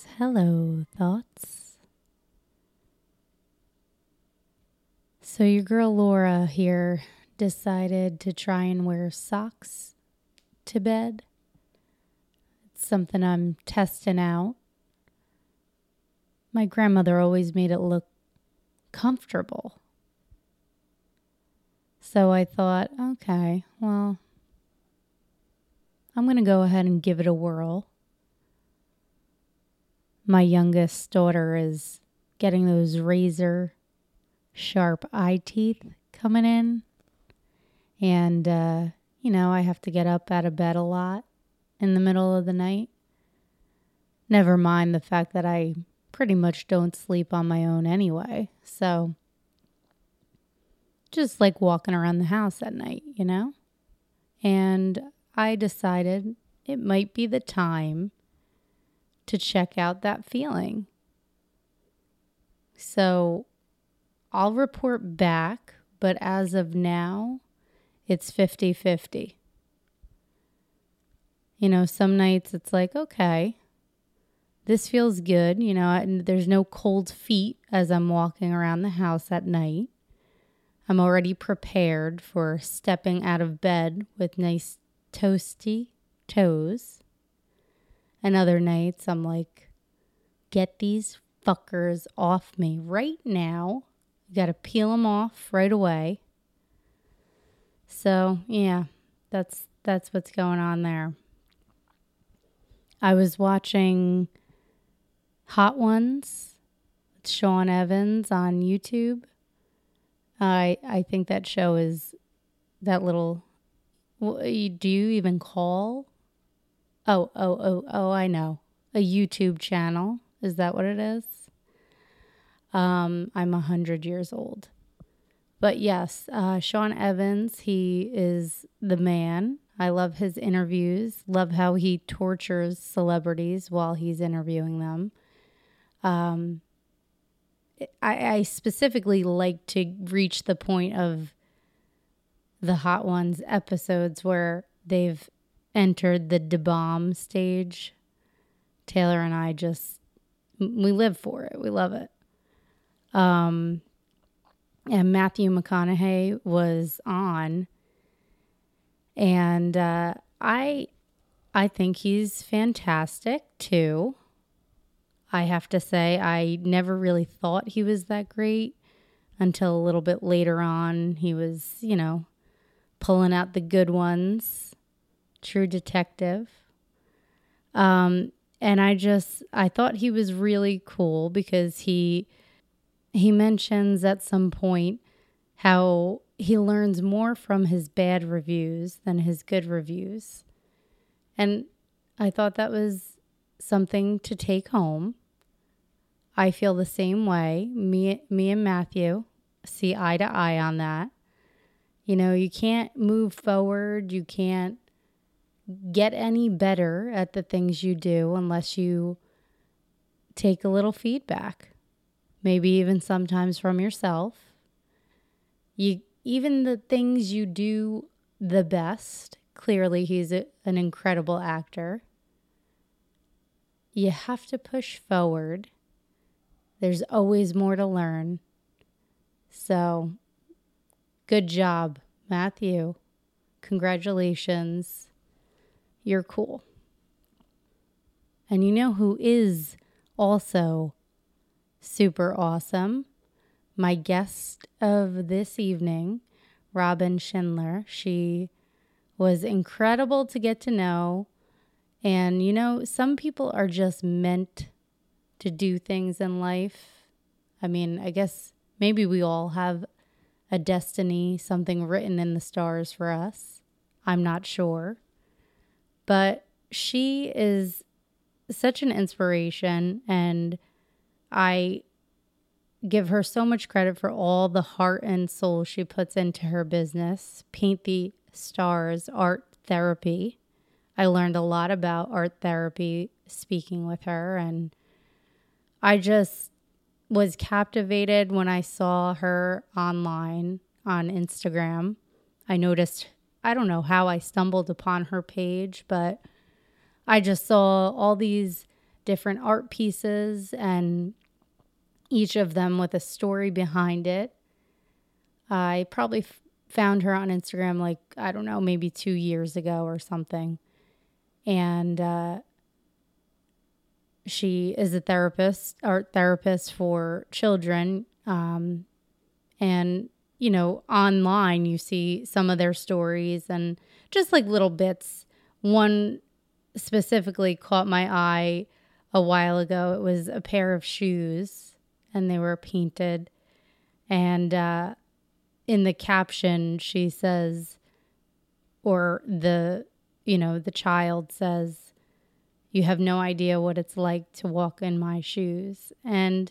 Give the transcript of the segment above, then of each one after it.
is Hello Thoughts. So, your girl Laura here decided to try and wear socks to bed. It's something I'm testing out. My grandmother always made it look comfortable. So I thought, okay, well, I'm going to go ahead and give it a whirl. My youngest daughter is getting those razor sharp eye teeth coming in. And, uh, you know, I have to get up out of bed a lot in the middle of the night. Never mind the fact that I pretty much don't sleep on my own anyway. So, just like walking around the house at night, you know? And I decided it might be the time to check out that feeling. So I'll report back, but as of now, it's 50 50. You know, some nights it's like, okay, this feels good. You know, there's no cold feet as I'm walking around the house at night. I'm already prepared for stepping out of bed with nice toasty toes. And other nights I'm like, get these fuckers off me right now. You got to peel them off right away. So, yeah, that's that's what's going on there. I was watching Hot Ones with Sean Evans on YouTube I I think that show is that little. Do you even call? Oh oh oh oh! I know a YouTube channel. Is that what it is? Um, I'm a hundred years old, but yes, uh, Sean Evans. He is the man. I love his interviews. Love how he tortures celebrities while he's interviewing them. Um, I, I specifically like to reach the point of the Hot Ones episodes where they've entered the Da Bomb stage. Taylor and I just we live for it. We love it. Um, and Matthew McConaughey was on, and uh, I I think he's fantastic too. I have to say, I never really thought he was that great until a little bit later on. He was, you know, pulling out the good ones, true detective. Um, and I just, I thought he was really cool because he, he mentions at some point how he learns more from his bad reviews than his good reviews. And I thought that was something to take home. I feel the same way. Me, me and Matthew see eye to eye on that. You know, you can't move forward. You can't get any better at the things you do unless you take a little feedback. Maybe even sometimes from yourself. You even the things you do the best. Clearly, he's a, an incredible actor. You have to push forward there's always more to learn. So, good job, Matthew. Congratulations. You're cool. And you know who is also super awesome? My guest of this evening, Robin Schindler. She was incredible to get to know. And you know, some people are just meant to do things in life. I mean, I guess maybe we all have a destiny, something written in the stars for us. I'm not sure. But she is such an inspiration, and I give her so much credit for all the heart and soul she puts into her business, Paint the Stars Art Therapy. I learned a lot about art therapy speaking with her, and I just was captivated when I saw her online on Instagram. I noticed, I don't know how I stumbled upon her page, but I just saw all these different art pieces and each of them with a story behind it. I probably f- found her on Instagram like, I don't know, maybe two years ago or something. And uh, she is a therapist, art therapist for children. Um, and, you know, online you see some of their stories and just like little bits. One specifically caught my eye a while ago. It was a pair of shoes and they were painted. And uh, in the caption, she says, or the, you know, the child says, you have no idea what it's like to walk in my shoes. And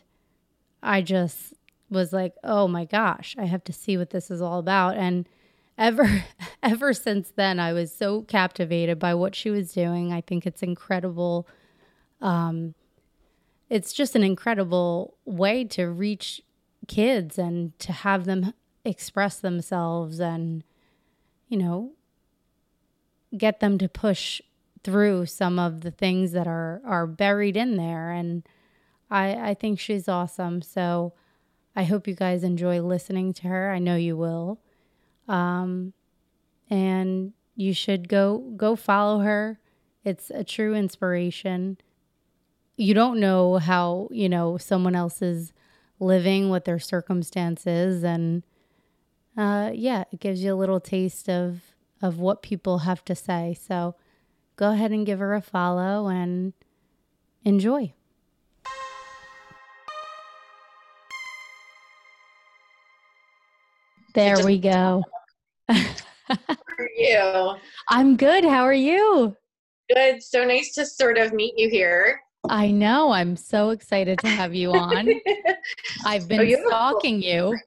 I just was like, oh my gosh, I have to see what this is all about. And ever ever since then I was so captivated by what she was doing. I think it's incredible. Um, it's just an incredible way to reach kids and to have them express themselves and you know get them to push through some of the things that are are buried in there and I I think she's awesome. So I hope you guys enjoy listening to her. I know you will. Um and you should go go follow her. It's a true inspiration. You don't know how, you know, someone else is living, what their circumstances and uh yeah, it gives you a little taste of of what people have to say. So go ahead and give her a follow and enjoy. There we go. How are you? I'm good. How are you? Good. So nice to sort of meet you here. I know. I'm so excited to have you on. I've been Oh, you stalking you.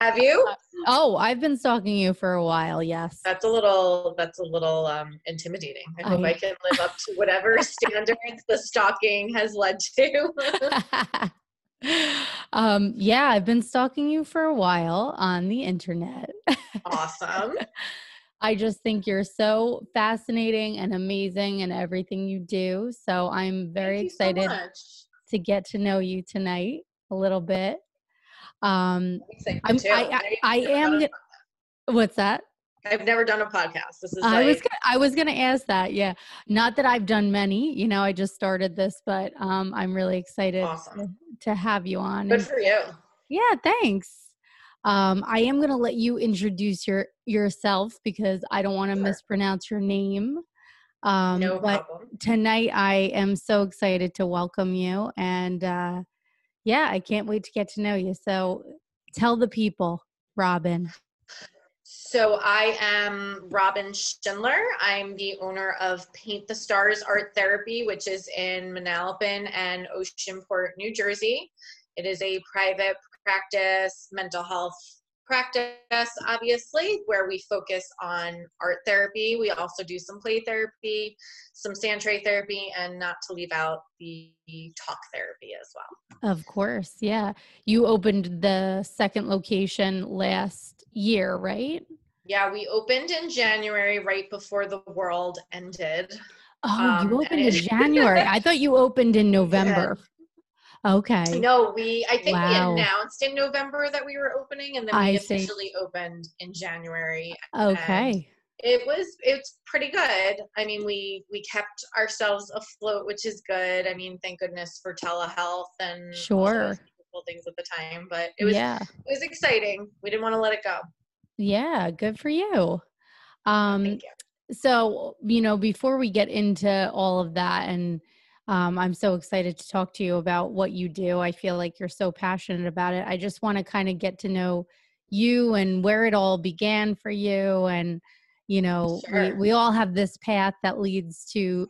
Have you? Oh, I've been stalking you for a while. Yes. That's a little. That's a little um, intimidating. I hope I- I can live up to whatever standards the stalking has led to. Um, yeah, I've been stalking you for a while on the internet. awesome. I just think you're so fascinating and amazing and everything you do. So I'm very you so excited to get to know you tonight a little bit. Um, I'm I'm. I, I, I am. what's that? I've never done a podcast. This is I was gonna, I was gonna ask that. Yeah, not that I've done many. You know, I just started this, but um, I'm really excited Awesome. to, to have you on. good And- for you. yeah, thanks. Um, I am gonna let you introduce your yourself because I don't want to Sure. mispronounce your name. Um, no but problem. tonight I am so excited to welcome you, and uh, yeah, I can't wait to get to know you. So, tell the people, Robin. So I am Robin Schindler. I'm the owner of Paint the Stars Art Therapy, which is in Manalapan and Oceanport, New Jersey. It is a private practice mental health practice, obviously, where we focus on art therapy. We also do some play therapy, some sand tray therapy, and not to leave out the talk therapy as well. Of course, yeah. You opened the second location last year, right? Yeah, we opened in January right before the world ended. Oh, Um, you opened in January. I thought you opened in November. Okay. No, we I think Wow. we announced in November that we were opening and then I we see. officially opened in January. Okay. It was it's pretty good. I mean, we we kept ourselves afloat, which is good. I mean, thank goodness for telehealth and Sure. things at the time, but it was yeah. it was exciting. We didn't want to let it go. Yeah, good for you. Um you. so, you know, before we get into all of that and um, I'm so excited to talk to you about what you do. I feel like you're so passionate about it. I just want to kind of get to know you and where it all began for you. And, you know, we, we all have this path that leads to,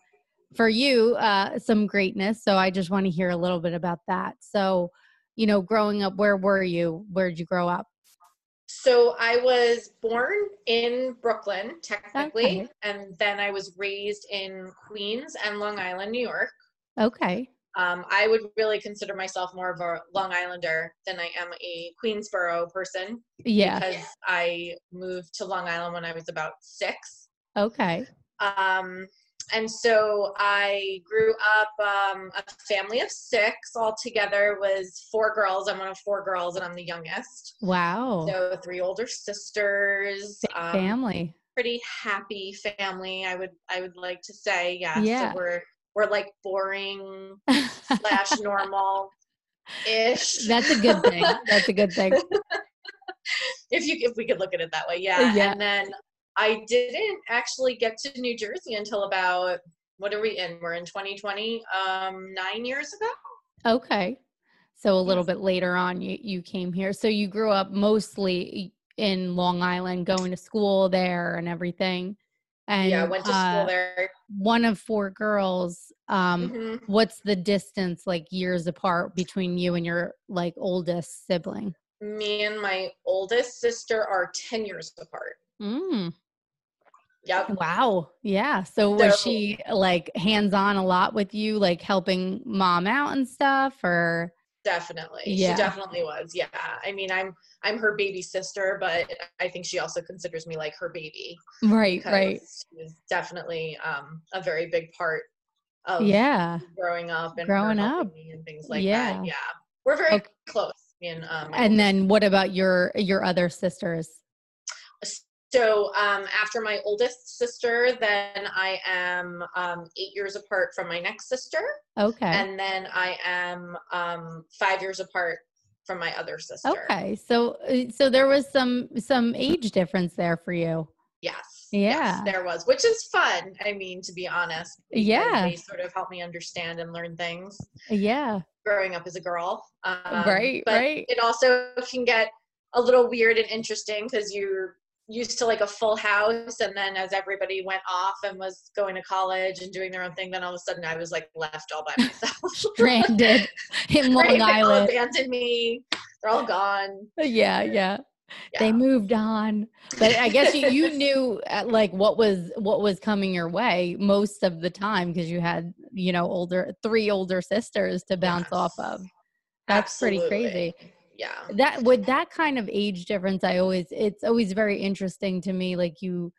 for you, uh, some greatness. So I just want to hear a little bit about that. So, you know, growing up, where were you? Where did you grow up? So I was born in Brooklyn, technically, Okay. and then I was raised in Queens and Long Island, New York. Okay. Um, I would really consider myself more of a Long Islander than I am a Queensboro person Yeah. because I moved to Long Island when I was about six. Okay. Um, and so I grew up um, a family of six all together was four girls. I'm one of four girls and I'm the youngest. Wow. So three older sisters. Um, family. Pretty happy family, I would I would like to say. Yeah. Yeah. So we're we're like boring slash normal ish. That's a good thing. That's a good thing. if you if we could look at it that way, yeah. yeah. And then I didn't actually get to New Jersey until about what are we in? We're in 2020, um, nine years ago. Okay. So a little bit later on you, you came here. So you grew up mostly in Long Island, going to school there and everything. And yeah, I went to uh, school there. One of four girls. Um, mm-hmm. what's the distance like years apart between you and your like oldest sibling? Me and my oldest sister are 10 years apart. Mm. Yep. Wow. Yeah. So, so was she like hands on a lot with you, like helping mom out and stuff or? Definitely. Yeah. She definitely was. Yeah. I mean, I'm, I'm her baby sister, but I think she also considers me like her baby. Right. Right. She's definitely um, a very big part of yeah growing up and growing up and things like yeah. that. Yeah. We're very okay. close. And, um, and then what about your, your other sisters? So um, after my oldest sister, then I am um, eight years apart from my next sister. Okay. And then I am um, five years apart from my other sister. Okay. So uh, so there was some some age difference there for you. Yes. Yeah. Yes, there was, which is fun. I mean, to be honest. Yeah. They sort of help me understand and learn things. Yeah. Growing up as a girl. Um, right. But right. it also can get a little weird and interesting because you're used to like a full house and then as everybody went off and was going to college and doing their own thing then all of a sudden i was like left all by myself stranded in long right? island they all abandoned me they're all gone yeah yeah yeah. they moved on but i guess you, you knew uh, like what was what was coming your way most of the time because you had you know older three older sisters to bounce yes. off of that's Absolutely. pretty crazy yeah. That with that kind of age difference i always it's always very interesting to me like you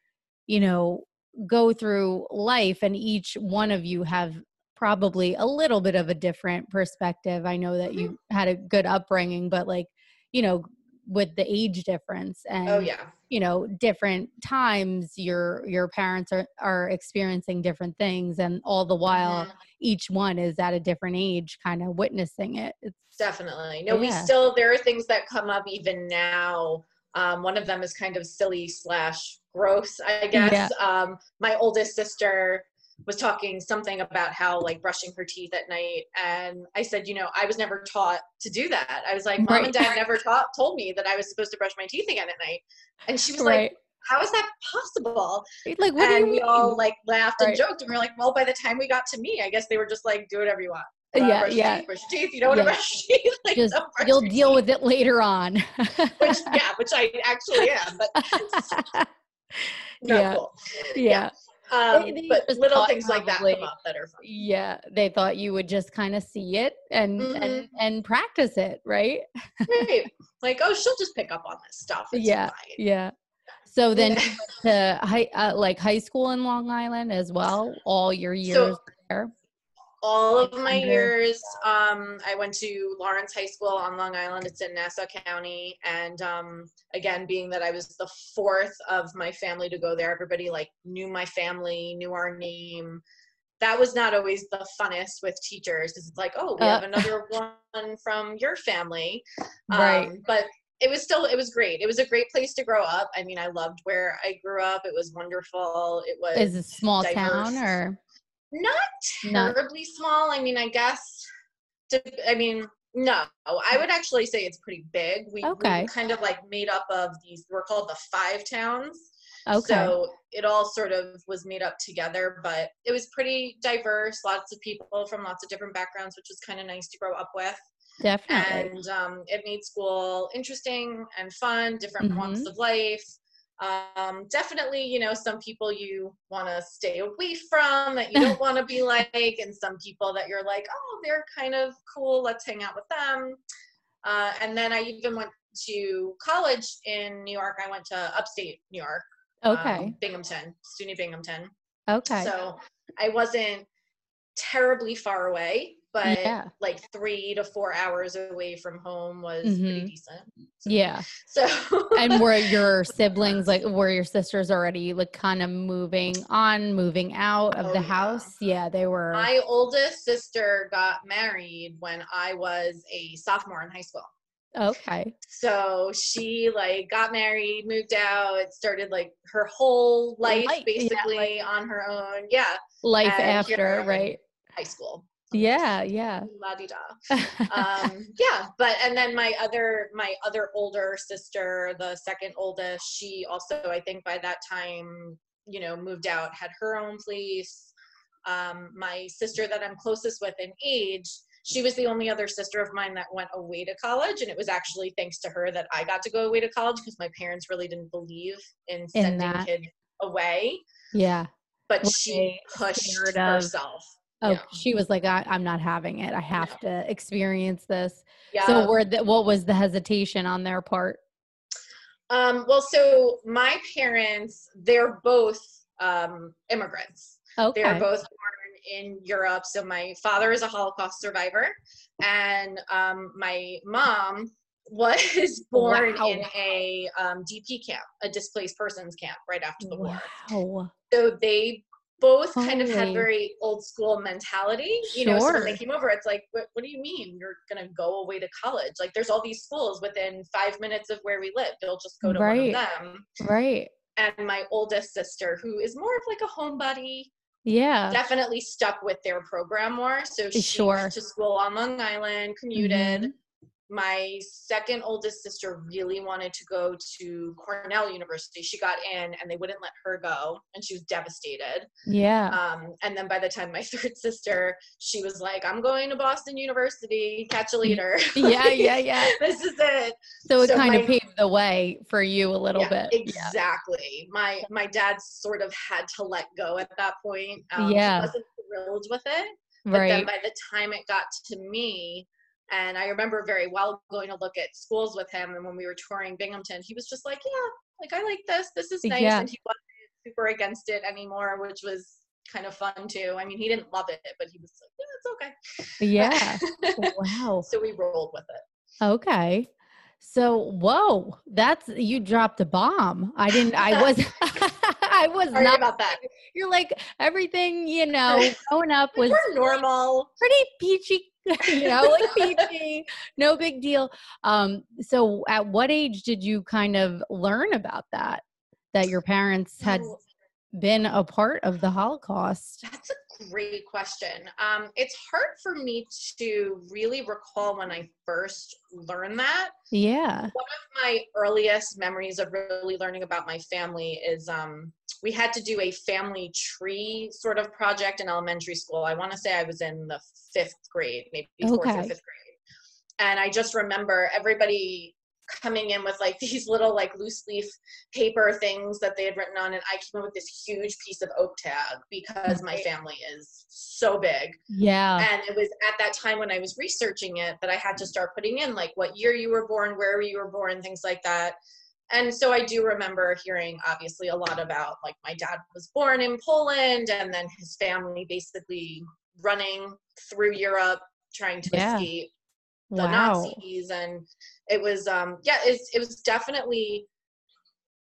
you know go through life and each one of you have probably a little bit of a different perspective. I know that you mm-hmm. had a good upbringing but like you know with the age difference and oh yeah you know different times your your parents are are experiencing different things and all the while mm-hmm. each one is at a different age kind of witnessing it it's definitely no yeah. we still there are things that come up even now um, one of them is kind of silly slash gross i guess yeah. um, my oldest sister was talking something about how like brushing her teeth at night and i said you know i was never taught to do that i was like mom right. and dad never taught told me that i was supposed to brush my teeth again at night and she was right. like how is that possible like what and we mean? all like laughed right. and joked and we are like well by the time we got to me i guess they were just like do whatever you want yeah, yeah. Teeth, brush teeth. You don't yeah. want to brush your teeth. Like, Just, you'll deal with it later on. which, yeah, which I actually am, but yeah. Cool. yeah. yeah. Um, but little things like that come up that are fun. Yeah, they thought you would just kind of see it and mm-hmm. and and practice it, right? right. Like, oh, she'll just pick up on this stuff. It's yeah, fine. yeah. So then to high, uh, like high school in Long Island as well, all your years so, there all of my years um, i went to lawrence high school on long island. It's in nassau county. And um, again being that i was the fourth of my family to go there everybody like knew my family knew our name. That was not always the funnest with teachers. It's like oh we uh, have another one from your family. Right. um, but it was still it was great. It was a great place to grow up. I mean i loved where i grew up. It was wonderful. It was is a small diverse. town or not terribly small. I mean, I guess. I mean, no. I would actually say it's pretty big. We, okay. we kind of like made up of these. We're called the five towns. Okay. So it all sort of was made up together, but it was pretty diverse. Lots of people from lots of different backgrounds, which was kind of nice to grow up with. Definitely. And um, it made school interesting and fun, different mm-hmm. walks of life um, definitely you know some people you want to stay away from that you don't want to be like and some people that you're like oh they're kind of cool let's hang out with them. Uh, and then i even went to college in new york. I went to upstate new york okay. Um, binghamton suny binghamton. Okay. So I wasn't terribly far away, but Yeah. like three to four hours away from home was Mhm. pretty decent. So, Yeah. So And were your siblings like were your sisters already like kind of moving on, moving out of Oh, the house? Yeah, they were my oldest sister got married when I was a sophomore in high school. okay. So she like got married, moved out, started like her whole life Life, yeah, basically on her own. Yeah, Life after, right? high school. Yeah, yeah. La di da. Um, yeah, but and then my other my other older sister, the second oldest, she also I think by that time you know moved out, had her own place. Um, my sister that I'm closest with in age, she was the only other sister of mine that went away to college, and it was actually thanks to her that I got to go away to college because my parents really didn't believe in sending that. kids away, yeah. but she pushed herself. Oh, Yeah. she was like, I, I'm not having it. I have to experience this. Yeah. So, were the, what was the hesitation on their part? Um, well, so my parents, they're both um, immigrants. Okay. They're both born in Europe. So my father is a Holocaust survivor, and um, my mom was born Wow. in a um, DP camp, a displaced persons camp, right after the war. wow. So they both kind of had very old school mentality. You know, so when they came over, it's like, what, what do you mean you're to go away to college? Like, there's all these schools within five minutes of where we live. They'll just go to Right. one of them. Right. And my oldest sister, who is more of like a homebody, Yeah. definitely stuck with their program more. So she Sure. went to school on Long Island, commuted. Mhm. My second oldest sister really wanted to go to Cornell University. She got in and they wouldn't let her go, and she was devastated. Yeah. Um, and then by the time my third sister, she was like, I'm going to Boston University, catch a leader. yeah. Yeah. Yeah. this is it. So it so kind my- of paved the way for you a little Yeah, bit. Exactly. My my dad sort of had to let go at that point. Um, Yeah. Wasn't thrilled with it. But Right. then by the time it got to me, and I remember very well going to look at schools with him, and when we were touring Binghamton, he was just like, "Yeah, like I like this. This is nice," Yeah. and he wasn't super against it anymore, which was kind of fun too. I mean, he didn't love it, but he was like, "Yeah, it's okay." Yeah. wow. so we rolled with it. Okay. So, whoa, that's you dropped a bomb. I didn't, I was, I was Sorry not, about that. you're like everything, you know, growing up was We're normal. pretty peachy, you know, like peachy, no big deal. Um, so at what age did you kind of learn about that? That your parents had been a part of the Holocaust? That's a great question. Um, it's hard for me to really recall when I first learned that. Yeah. One of my earliest memories of really learning about my family is um, we had to do a family tree sort of project in elementary school. I want to say I was in the fifth grade, maybe fourth or fifth grade. And I just remember everybody coming in with like these little like loose leaf paper things that they had written on and I came in with this huge piece of oak tag because my family is so big Yeah. and it was at that time when I was researching it that I had to start putting in like what year you were born, where you were born, things like that. And so I do remember hearing obviously a lot about like my dad was born in Poland and then his family basically running through Europe trying to Yeah. escape the Wow. Nazis and it was um yeah it's, it was definitely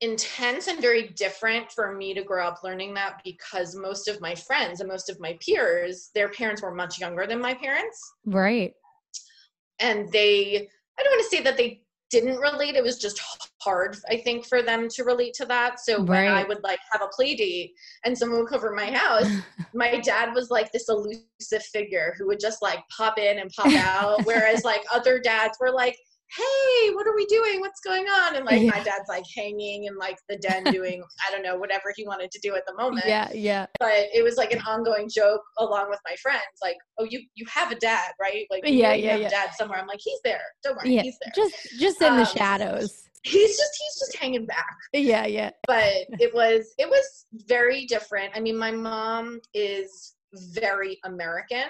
intense and very different for me to grow up learning that because most of my friends and most of my peers their parents were much younger than my parents. Right. and they I don't want to say that they didn't relate it was just hard I think for them to relate to that. So when I would like have a play date and someone would cover my house my dad was like this elusive figure who would just like pop in and pop out whereas like other dads were like hey what are we doing what's going on and like my dad's like hanging in like the den doing i don't know whatever he wanted to do at the moment yeah. Yeah. but it was like an ongoing joke along with my friends like oh you you have a dad right like Yeah, you yeah, have yeah. a dad somewhere i'm like he's there don't worry Yeah. he's there Just, just in the Um, shadows. he's just he's just hanging back Yeah. Yeah. but it was it was very different i mean my mom is very american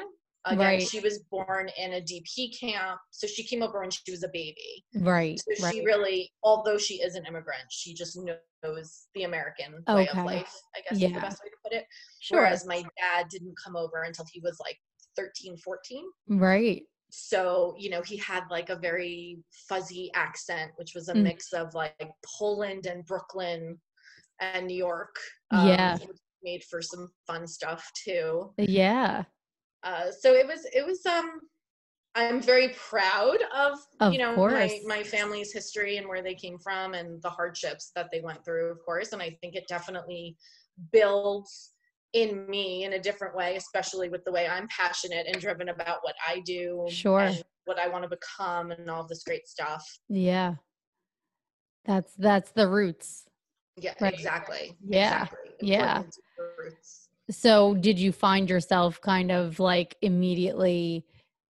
Again, Right. she was born in a DP camp, so she came over when she was a baby. Right. So right. she really, although she is an immigrant, she just knows the American way of life. I guess is the best way to put it. sure. Whereas my dad didn't come over until he was like 13, 14. right. So, you know, he had like a very fuzzy accent, which was a Mm. mix of like Poland and Brooklyn and New York. Yeah. Made for some fun stuff too. Yeah. Uh, so it was, it was, um, I'm very proud of, Of you know, my, course. my family's history and where they came from and the hardships that they went through, of course. And I think it definitely builds in me in a different way, especially with the way I'm passionate and driven about what I do, Sure. and what I want to become, and all this great stuff. Yeah. That's that's the roots. Yeah, Right. exactly. Yeah, exactly. yeah. Important to the roots. So, did you find yourself kind of like immediately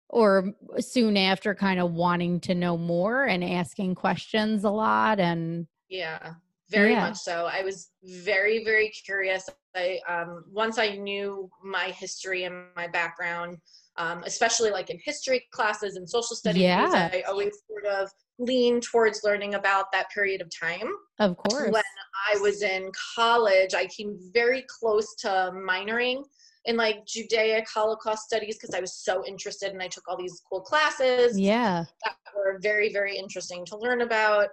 or soon after kind of wanting to know more and asking questions a lot and Yeah, very Yeah. much so. I was very, very curious. I um, once I knew my history and my background, um, especially like in history classes and social studies, Yeah. I always sort of leaned towards learning about that period of time. of course. When I was in college, I came very close to minoring in like Judaic Holocaust studies because I was so interested and I took all these cool classes yeah. that were very very interesting to learn about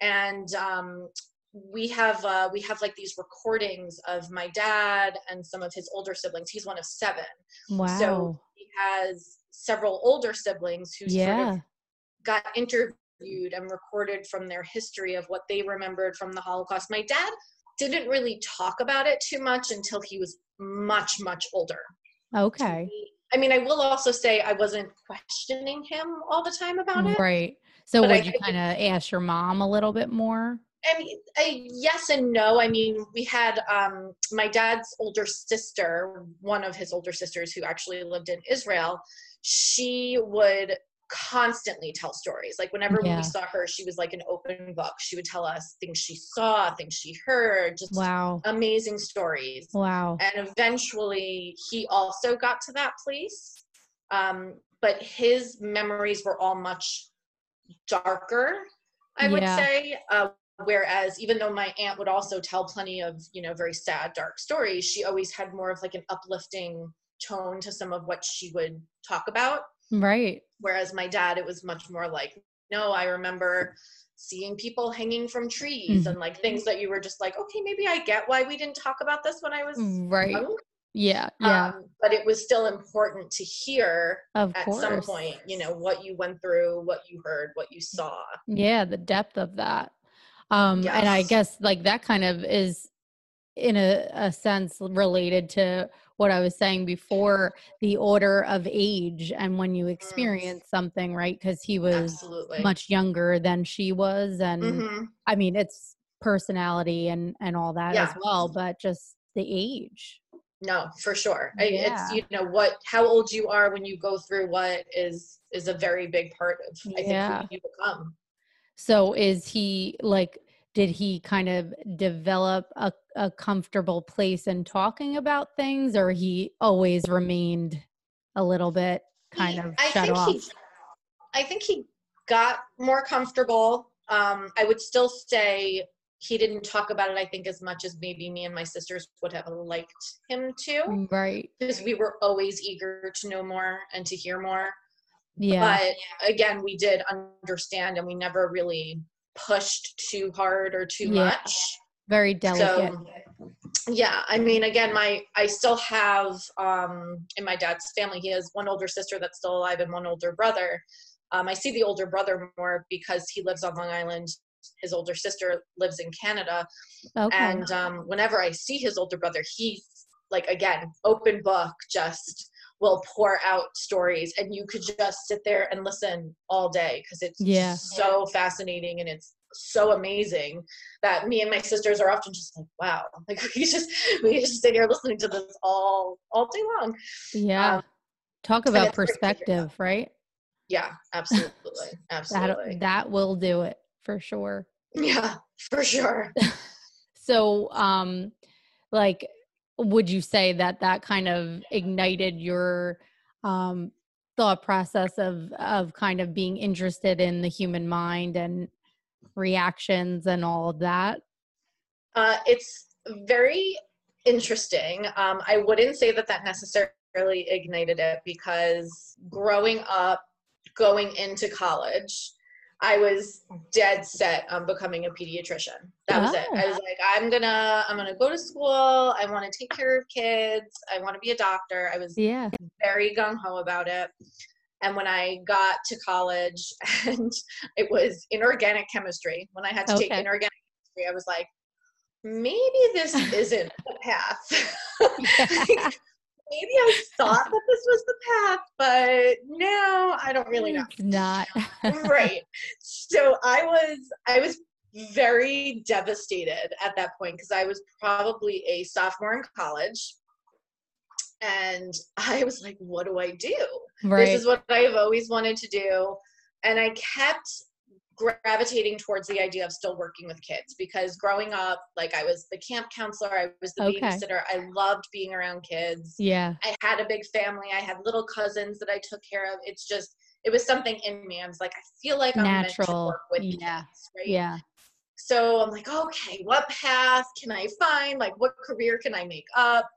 and um, we have uh, we have like these recordings of my dad and some of his older siblings he's one of seven Wow. so he has several older siblings who sort yeah. of got interviewed and recorded from their history of what they remembered from the holocaust my dad didn't really talk about it too much until he was much much older Okay. I mean, I will also say I wasn't questioning him all the time about it. Right. So, But I would you kind of ask your mom a little bit more? I mean, I, yes and no. I mean, we had um, my dad's older sister, one of his older sisters who actually lived in Israel. She would constantly tell stories. Like whenever Yeah. we saw her, she was like an open book. She would tell us things she saw, things she heard, just Wow. amazing stories. Wow. and eventually he also got to that place um, but his memories were all much darker i would Yeah. say uh, whereas even though my aunt would also tell plenty of you know very sad dark stories she always had more of like an uplifting tone to some of what she would talk about Right. whereas my dad it was much more like no i remember seeing people hanging from trees Mhm. and like things that you were just like okay maybe i get why we didn't talk about this when i was Right. young Yeah. Yeah. um, but it was still important to hear of at course. some point you know what you went through what you heard what you saw Yeah, the depth of that. Um and I guess like that kind of is in a, a sense related to what I was saying before the order of age and when you experience something, right? Because he was absolutely. much younger than she was and hmm I mean it's personality and and all that as well, but just the age. no for sure. I- it's you know what how old you are when you go through what is is a very big part of i think Yeah. who you become. So is he like did he kind of develop a, a comfortable place in talking about things or he always remained a little bit kind He- of I shut think off? he i think he got more comfortable um i would still say he didn't talk about it i think as much as maybe me and my sisters would have liked him to right. because we were always eager to know more and to hear more Yeah. but again we did understand and we never really pushed too hard or too Yeah. much Very delicate. so yeah i mean again my i still have um in my dad's family he has one older sister that's still alive and one older brother um i see the older brother more because he lives on long island his older sister lives in canada okay. and um, whenever I see his older brother, he's like again open book, just will pour out stories, and you could just sit there and listen all day because it's Yeah. so fascinating and it's so amazing that me and my sisters are often just like, wow, like we just we just sit here listening to this all all day long. yeah. um, Talk about it's great to hear perspective, right? Yeah, absolutely, That absolutely, that will do it for sure. yeah, for sure. So, um, like, would you say that that kind of ignited your um, thought process of of kind of being interested in the human mind and reactions and all of that? Uh, it's very interesting. Um, I wouldn't say that that necessarily ignited it because growing up, going into college, I was dead set on becoming a pediatrician. That was it. I was ah. like, I'm gonna, I'm gonna go to school. I want to take care of kids. I want to be a doctor. I was yeah very gung ho about it. And when I got to college, and it was inorganic chemistry. When I had to okay. take inorganic chemistry, I was like, maybe this isn't the path. maybe I thought that this was the path, but no, I don't really know. It's not. right. So I was I was very devastated at that point because I was probably a sophomore in college. And I was like, what do I do? Right. This is what I've always wanted to do. And I kept gravitating towards the idea of still working with kids because growing up like i was the camp counselor i was the okay. babysitter i loved being around kids. Yeah. I had a big family i had little cousins that i took care of. It's just it was something in me. I was like i feel like i'm natural meant to work with yeah. kids, right? Yeah. So i'm like okay what path can i find? Like what career can i make up?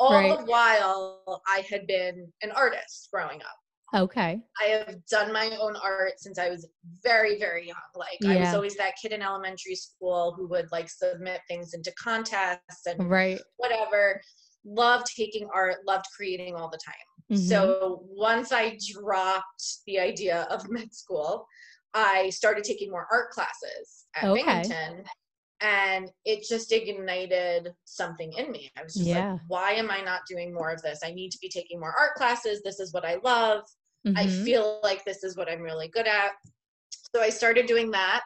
All right. the while i had been an artist growing up Okay. I have done my own art since I was very, very young. Like yeah. I was always that kid in elementary school who would like submit things into contests and right. whatever. Loved taking art, loved creating all the time. Mm-hmm. So once I dropped the idea of med school, I started taking more art classes at okay. Binghamton and it just ignited something in me. I was just yeah. like, why am I not doing more of this? I need to be taking more art classes. This is what I love. Mm-hmm. I feel like this is what I'm really good at. So I started doing that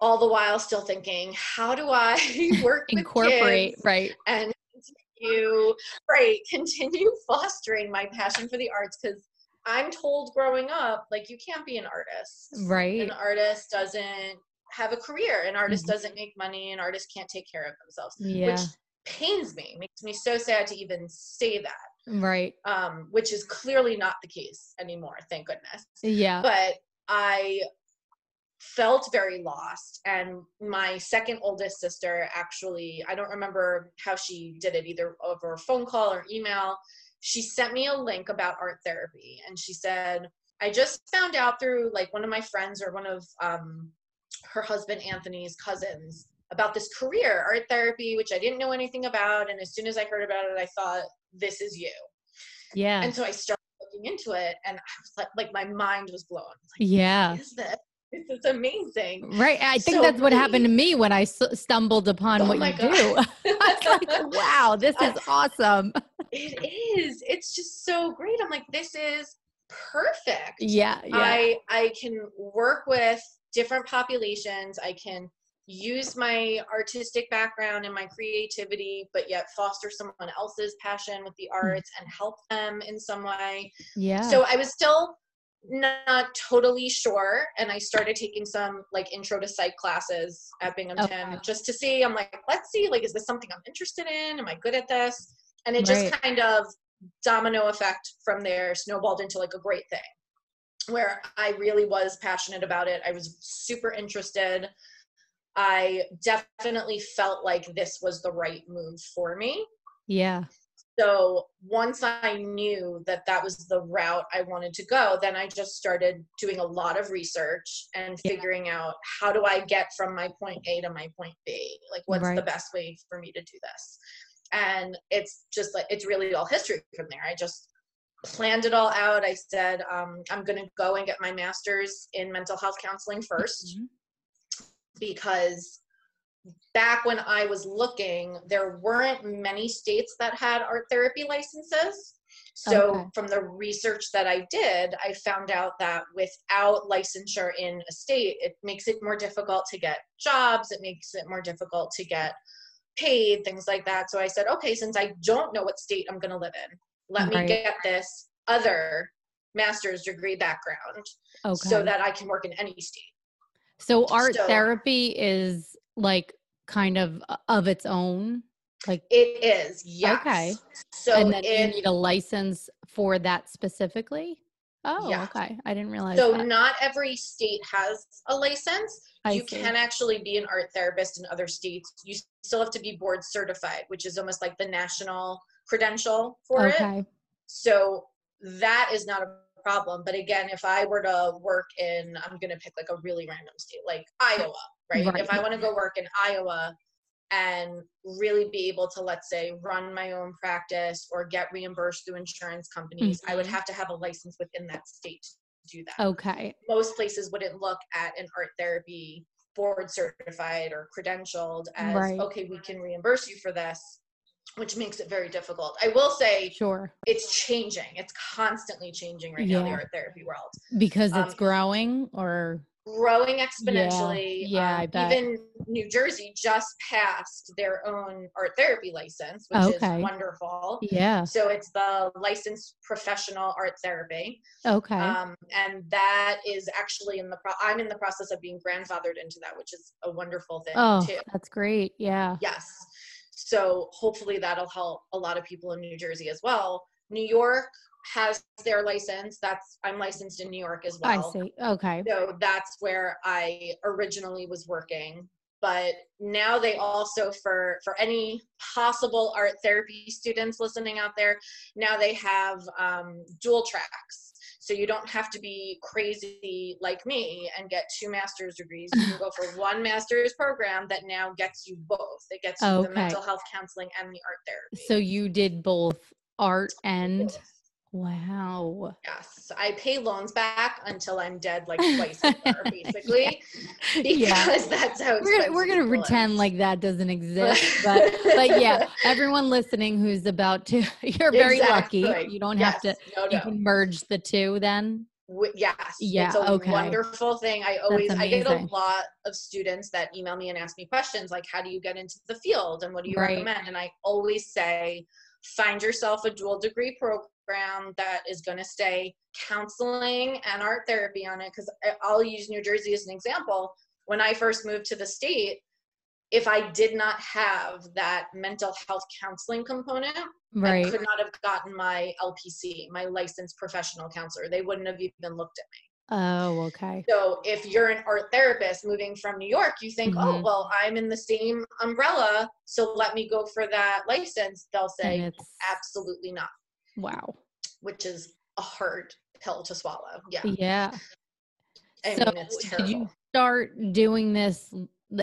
all the while still thinking, how do I work incorporate right and continue right continue fostering my passion for the arts because I'm told growing up like you can't be an artist. Right. An artist doesn't have a career. An artist mm-hmm. doesn't make money. An artist can't take care of themselves. Yeah. Which pains me, makes me so sad to even say that. Right. Um, which is clearly not the case anymore, thank goodness. Yeah. But I felt very lost. And my second oldest sister actually, I don't remember how she did it, either over a phone call or email. She sent me a link about art therapy and she said, I just found out through like one of my friends or one of um, her husband Anthony's cousins about this career, art therapy, which I didn't know anything about. And as soon as I heard about it, I thought, this is you. Yeah. And so I started looking into it and I was like, like my mind was blown. Like, yeah. What is this? This is amazing. Right. I think so that's what happened to me when I s- stumbled upon oh what you God. do. I was like, wow, this is awesome. It is. It's just so great. I'm like, this is perfect. Yeah. yeah. I I can work with different populations. I can use my artistic background and my creativity, but yet foster someone else's passion with the hmm. arts and help them in some way. Yeah. So I was still not totally sure and i started taking some like intro to psych classes at binghamton okay. just to see i'm like let's see like is this something i'm interested in am i good at this and it just kind of domino effect from there snowballed into like a great thing where I really was passionate about it. I was super interested. I definitely felt like this was the right move for me. Yeah. So once I knew that that was the route I wanted to go, then I just started doing a lot of research and yeah. figuring out how do I get from my point A to my point B? Like, what's right. the best way for me to do this? And it's just like, it's really all history from there. I just planned it all out. I said, um, I'm going to go and get my master's in mental health counseling 1st mm-hmm. Because back when I was looking, there weren't many states that had art therapy licenses. So, okay. from the research that I did, I found out that without licensure in a state, it makes it more difficult to get jobs, it makes it more difficult to get paid, things like that. So, I said, okay, since I don't know what state I'm going to live in, let right. me get this other master's degree background okay. so that I can work in any state. So art so, therapy is like kind of uh, of its own Like It is, yes. Okay. So and then it, you need a license for that specifically? Oh, Yeah. okay. I didn't realize so that. not every state has a license. I you see. can actually be an art therapist in other states. You still have to be board certified, which is almost like the national credential for it. Okay. So that is not a problem. But again, if I were to work in, I'm going to pick like a really random state, like Iowa, right? Right. If I want to go work in Iowa and really be able to, let's say, run my own practice or get reimbursed through insurance companies, I would Mhm. have to have a license within that state to do that. Okay. Most places wouldn't look at an art therapy board certified or credentialed as, Right. okay, we can reimburse you for this. Which makes it very difficult. I will say Sure. it's changing. It's constantly changing right now, the Yeah. art therapy world. Because it's Um, growing or Growing exponentially. yeah, um, I bet. Even New Jersey just passed their own art therapy license, which Okay. is wonderful. yeah. So it's the licensed professional art therapy. Okay. Um, and that is actually in the pro- I'm in the process of being grandfathered into that, which is a wonderful thing oh, too. that's great. Yeah. Yes. So hopefully that'll help a lot of people in New Jersey as well. New York has their license. That's I'm licensed in New York as well. I see. Okay. So that's where I originally was working. But now they also for for any possible art therapy students listening out there, now they have um, dual tracks. So you don't have to be crazy like me and get two master's degrees. You can go for one master's program that now gets you both. It gets you Okay. the mental health counseling and the art therapy. So you did both art and wow. Yes, I pay loans back until I'm dead, like twice a year, basically, because Yeah. that's how We're we're gonna pretend is. like that doesn't exist, but but yeah, everyone listening who's about to, you're very lucky. You don't have to. Yes, No, You can merge the two then. W- yes. Yeah, It's a okay. wonderful thing. I always I get a lot of students that email me and ask me questions like how do you get into the field and what do you Right. recommend? And I always say find yourself a dual degree program that is going to stay counseling and art therapy on it cuz I'll use New Jersey as an example. When I first moved to the state, if I did not have that mental health counseling component, Right. I could not have gotten my LPC, my licensed professional counselor. They wouldn't have even looked at me. Oh, okay. So if you're an art therapist moving from New York, you think, oh, Mhm. well, I'm in the same umbrella, so let me go for that license. They'll say, absolutely not, wow. which is a hard pill to swallow. Yeah. Yeah. I so mean, did you start doing this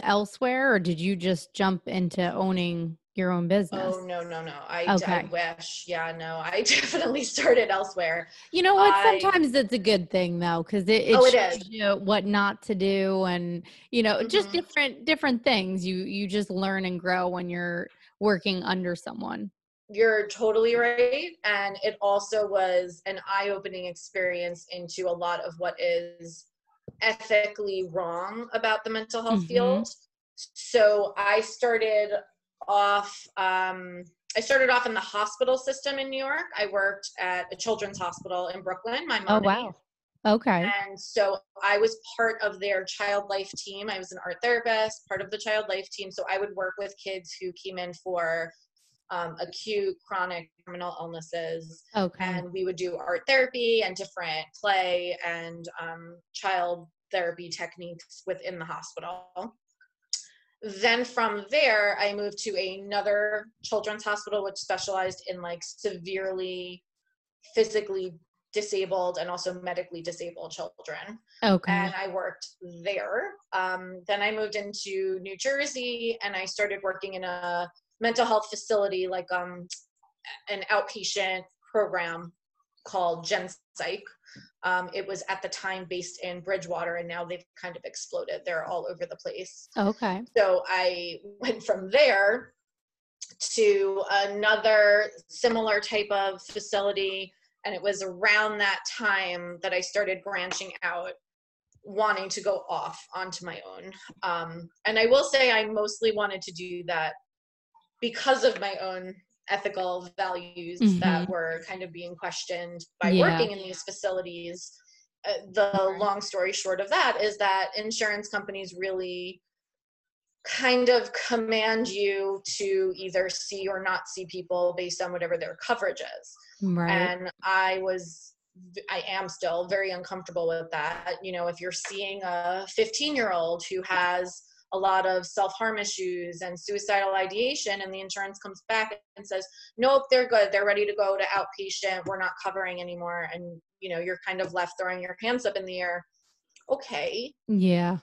elsewhere, or did you just jump into owning your own business? Oh, no, no, no. I, I wish. Yeah, no, I definitely started elsewhere. You know what? I- Sometimes it's a good thing though, because it, it Oh, it shows is. you what not to do, and you know, just Mhm. different different things. You you just learn and grow when you're working under someone. You're totally right. And it also was an eye opening experience into a lot of what is ethically wrong about the mental health Mhm. field. So I started off, um, I started off in the hospital system in New York. I worked at a children's hospital in Brooklyn. My Oh mom wow. Okay. and so I was part of their child life team. I was an art therapist, part of the child life team. So I would work with kids who came in for um, acute, chronic, terminal illnesses. Okay. And we would do art therapy and different play and um, child therapy techniques within the hospital. Then from there, I moved to another children's hospital, which specialized in like severely physically disabled and also medically disabled children. Okay. And I worked there. Um, then I moved into New Jersey and I started working in a mental health facility, like um, an outpatient program called Gen Psych. Um, it was at the time based in Bridgewater, and now they've kind of exploded. They're all over the place. Okay. So I went from there to another similar type of facility. And it was around that time that I started branching out, wanting to go off onto my own. Um, and I will say I mostly wanted to do that because of my own ethical values that were kind of being questioned by Yeah. working in these facilities. Uh, the long story short of that is that insurance companies really kind of command you to either see or not see people based on whatever their coverage is. Right. And I was, I am still very uncomfortable with that. You know, if you're seeing a 15 year old who has a lot of self harm issues and suicidal ideation, and the insurance comes back and says, nope, they're good. They're ready to go to outpatient. We're not covering anymore. And, you know, you're kind of left throwing your hands up in the air. Okay. Yeah.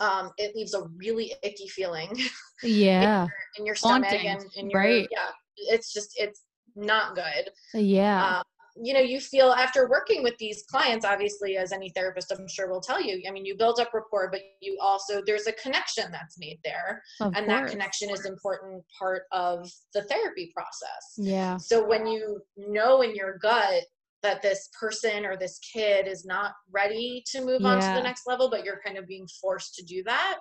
Um, it leaves a really icky feeling Yeah. in, your, in your stomach Haunting, and in your, right. yeah, it's just, it's not good. Yeah. Um, you know, you feel after working with these clients, obviously, as any therapist, I'm sure will tell you, I mean, you build up rapport, but you also, there's a connection that's made there. of and that connection is important part of the therapy process. Yeah. So when you know in your gut that this person or this kid is not ready to move on to the next level, but you're kind of being forced to do that,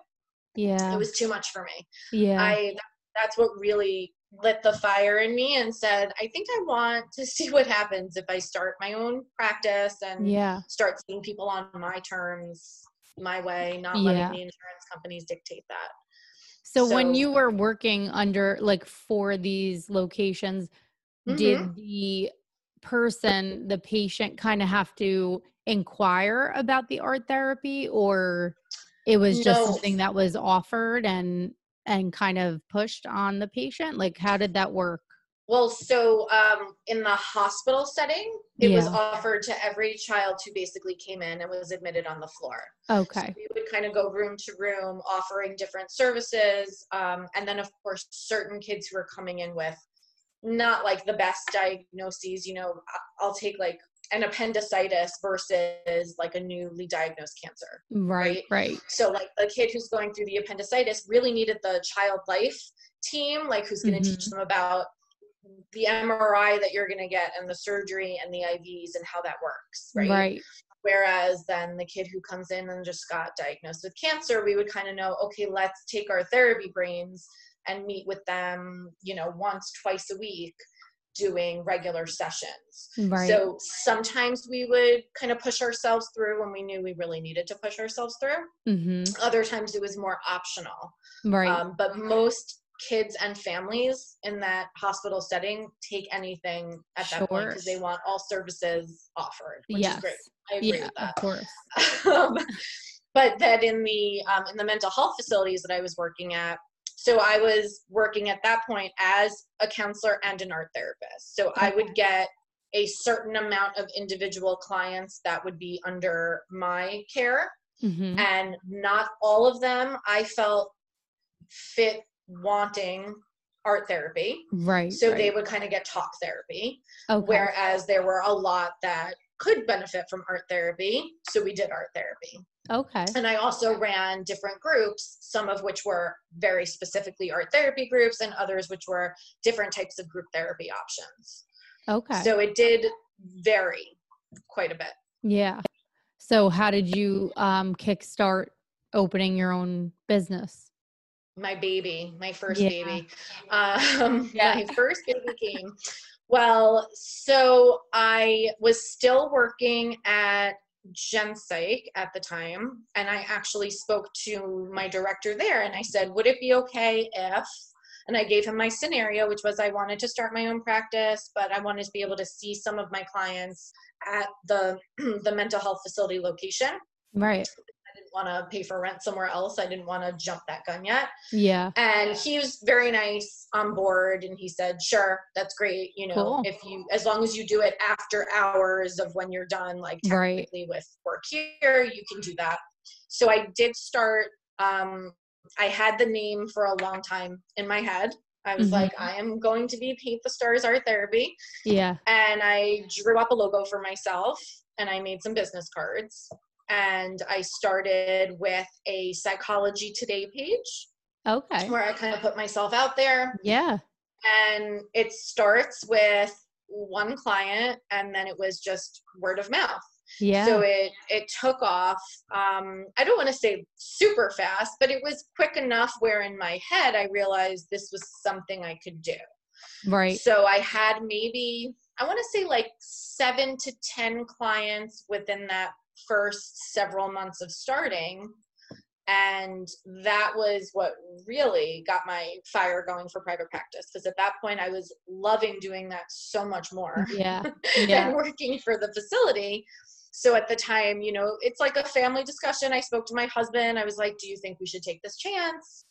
Yeah. it was too much for me. yeah. I that's what really lit the fire in me and said, I think I want to see what happens if I start my own practice and yeah. start seeing people on my terms, my way, not Yeah. letting the insurance companies dictate that. So, when you were working under like for these locations, Mm-hmm. did the person, the patient kind of have to inquire about the art therapy or it was just No. something that was offered and and kind of pushed on the patient? Like how did that work? Well, so um, in the hospital setting, it was offered to every child who basically came in and was admitted on the floor. So Okay. we would kind of go room to room, offering different services, um, and then of course certain kids who are coming in with not like the best diagnoses. You know, I'll take like an appendicitis versus like a newly diagnosed cancer. Right, right. So like the kid who's going through the appendicitis really needed the child life team, like who's going to teach mm-hmm. them about the MRI that you're going to get and the surgery and the IVs and how that works, right? Right. Whereas then the kid who comes in and just got diagnosed with cancer, we would kind of know, okay, let's take our therapy brains and meet with them, you know, once, twice a week doing regular sessions. Right. So sometimes we would kind of push ourselves through when we knew we really needed to push ourselves through. mhm. Other times it was more optional. Right. Um, but most kids and families in that hospital setting take anything at that point because they want all services offered, which yes. is great. I agree Yeah, with of course. um, but that in the um, in the mental health facilities that I was working at, so I was working at that point as a counselor and an art therapist. So I would get a certain amount of individual clients that would be under my care, Mhm. and not all of them I felt fit wanting art therapy. Right. So right. they would kind of get talk therapy okay. whereas there were a lot that could benefit from art therapy so we did art therapy okay. and i also ran different groups some of which were very specifically art therapy groups and others which were different types of group therapy options Okay. so it did vary quite a bit Yeah. So how did you um kickstart opening your own business? my baby my first Yeah. baby um Yeah. my first baby came well so i was still working at gen psych at the time and i actually spoke to my director there and i said would it be okay if and i gave him my scenario which was i wanted to start my own practice but i wanted to be able to see some of my clients at the the mental health facility location Right. Want to pay for rent somewhere else i didn't want to jump that gun yet Yeah. and he was very nice on board and he said sure that's great you know Cool. if you as long as you do it after hours of when you're done like Right. with work here you can do that so i did start um i had the name for a long time in my head i was Mhm. like i am going to be paint the stars art therapy Yeah. and i drew up a logo for myself and i made some business cards and i started with a psychology today page Okay. where I kind of put myself out there. Yeah. And it starts with one client, and then it was just word of mouth. Yeah. So it it took off. Um, I don't want to say super fast, but it was quick enough where in my head I realized this was something I could do. right. So I had maybe I want to say like seven to ten clients within that first several months of starting. and that was what really got my fire going for private practice because at that point i was loving doing that so much more Yeah. Yeah. than working for the facility so at the time you know it's like a family discussion i spoke to my husband i was like do you think we should take this chance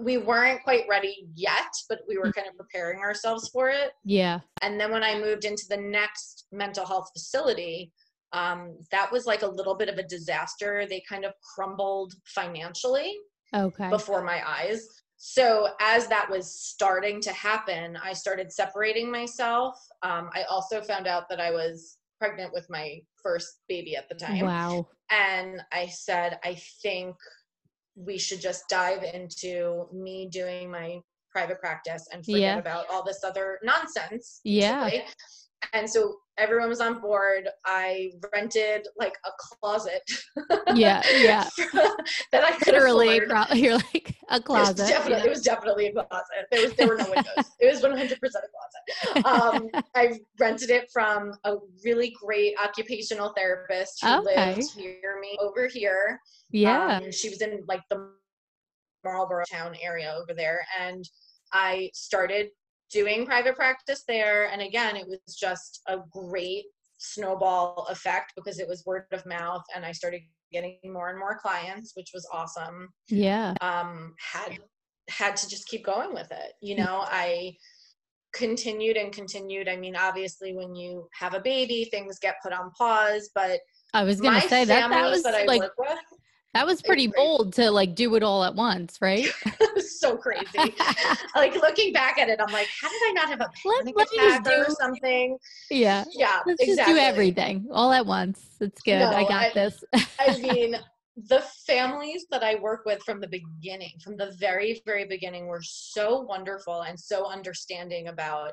we weren't quite ready yet but we were mm. kind of preparing ourselves for it Yeah. and then when I moved into the next mental health facility, um, that was like a little bit of a disaster. They kind of crumbled financially Okay. before my eyes. So as that was starting to happen, I started separating myself. Um, I also found out that I was pregnant with my first baby at the time. Wow. And I said, I think we should just dive into me doing my private practice and forget Yeah. about all this other nonsense. Yeah. basically. And so everyone was on board. I rented like a closet Yeah. Yeah. that I could Literally, cro- you're like a It was, closet. definitely, it was definitely a closet. There was there were no windows. It was 100% a closet. Um, I rented it from a really great occupational therapist who Okay. lived near me over here. yeah. Um, she was in like the Marlboro town area over there. And I started doing private practice there. And again, it was just a great snowball effect because it was word of mouth and I started getting more and more clients, which was awesome. yeah. Um, had had to just keep going with it. You know, I continued and continued. I mean, obviously when you have a baby, things get put on pause, but I was gonna say that that was that I like work with that was pretty bold to like do it all at once, right? it was so crazy. like looking back at it, I'm like, how did I not have a Let- panic let just attack or do- something? yeah. Yeah, Let's exactly. just do everything all at once. It's good. I got I- this. I mean, the families that I work with from the beginning, from the very, very beginning, were so wonderful and so understanding about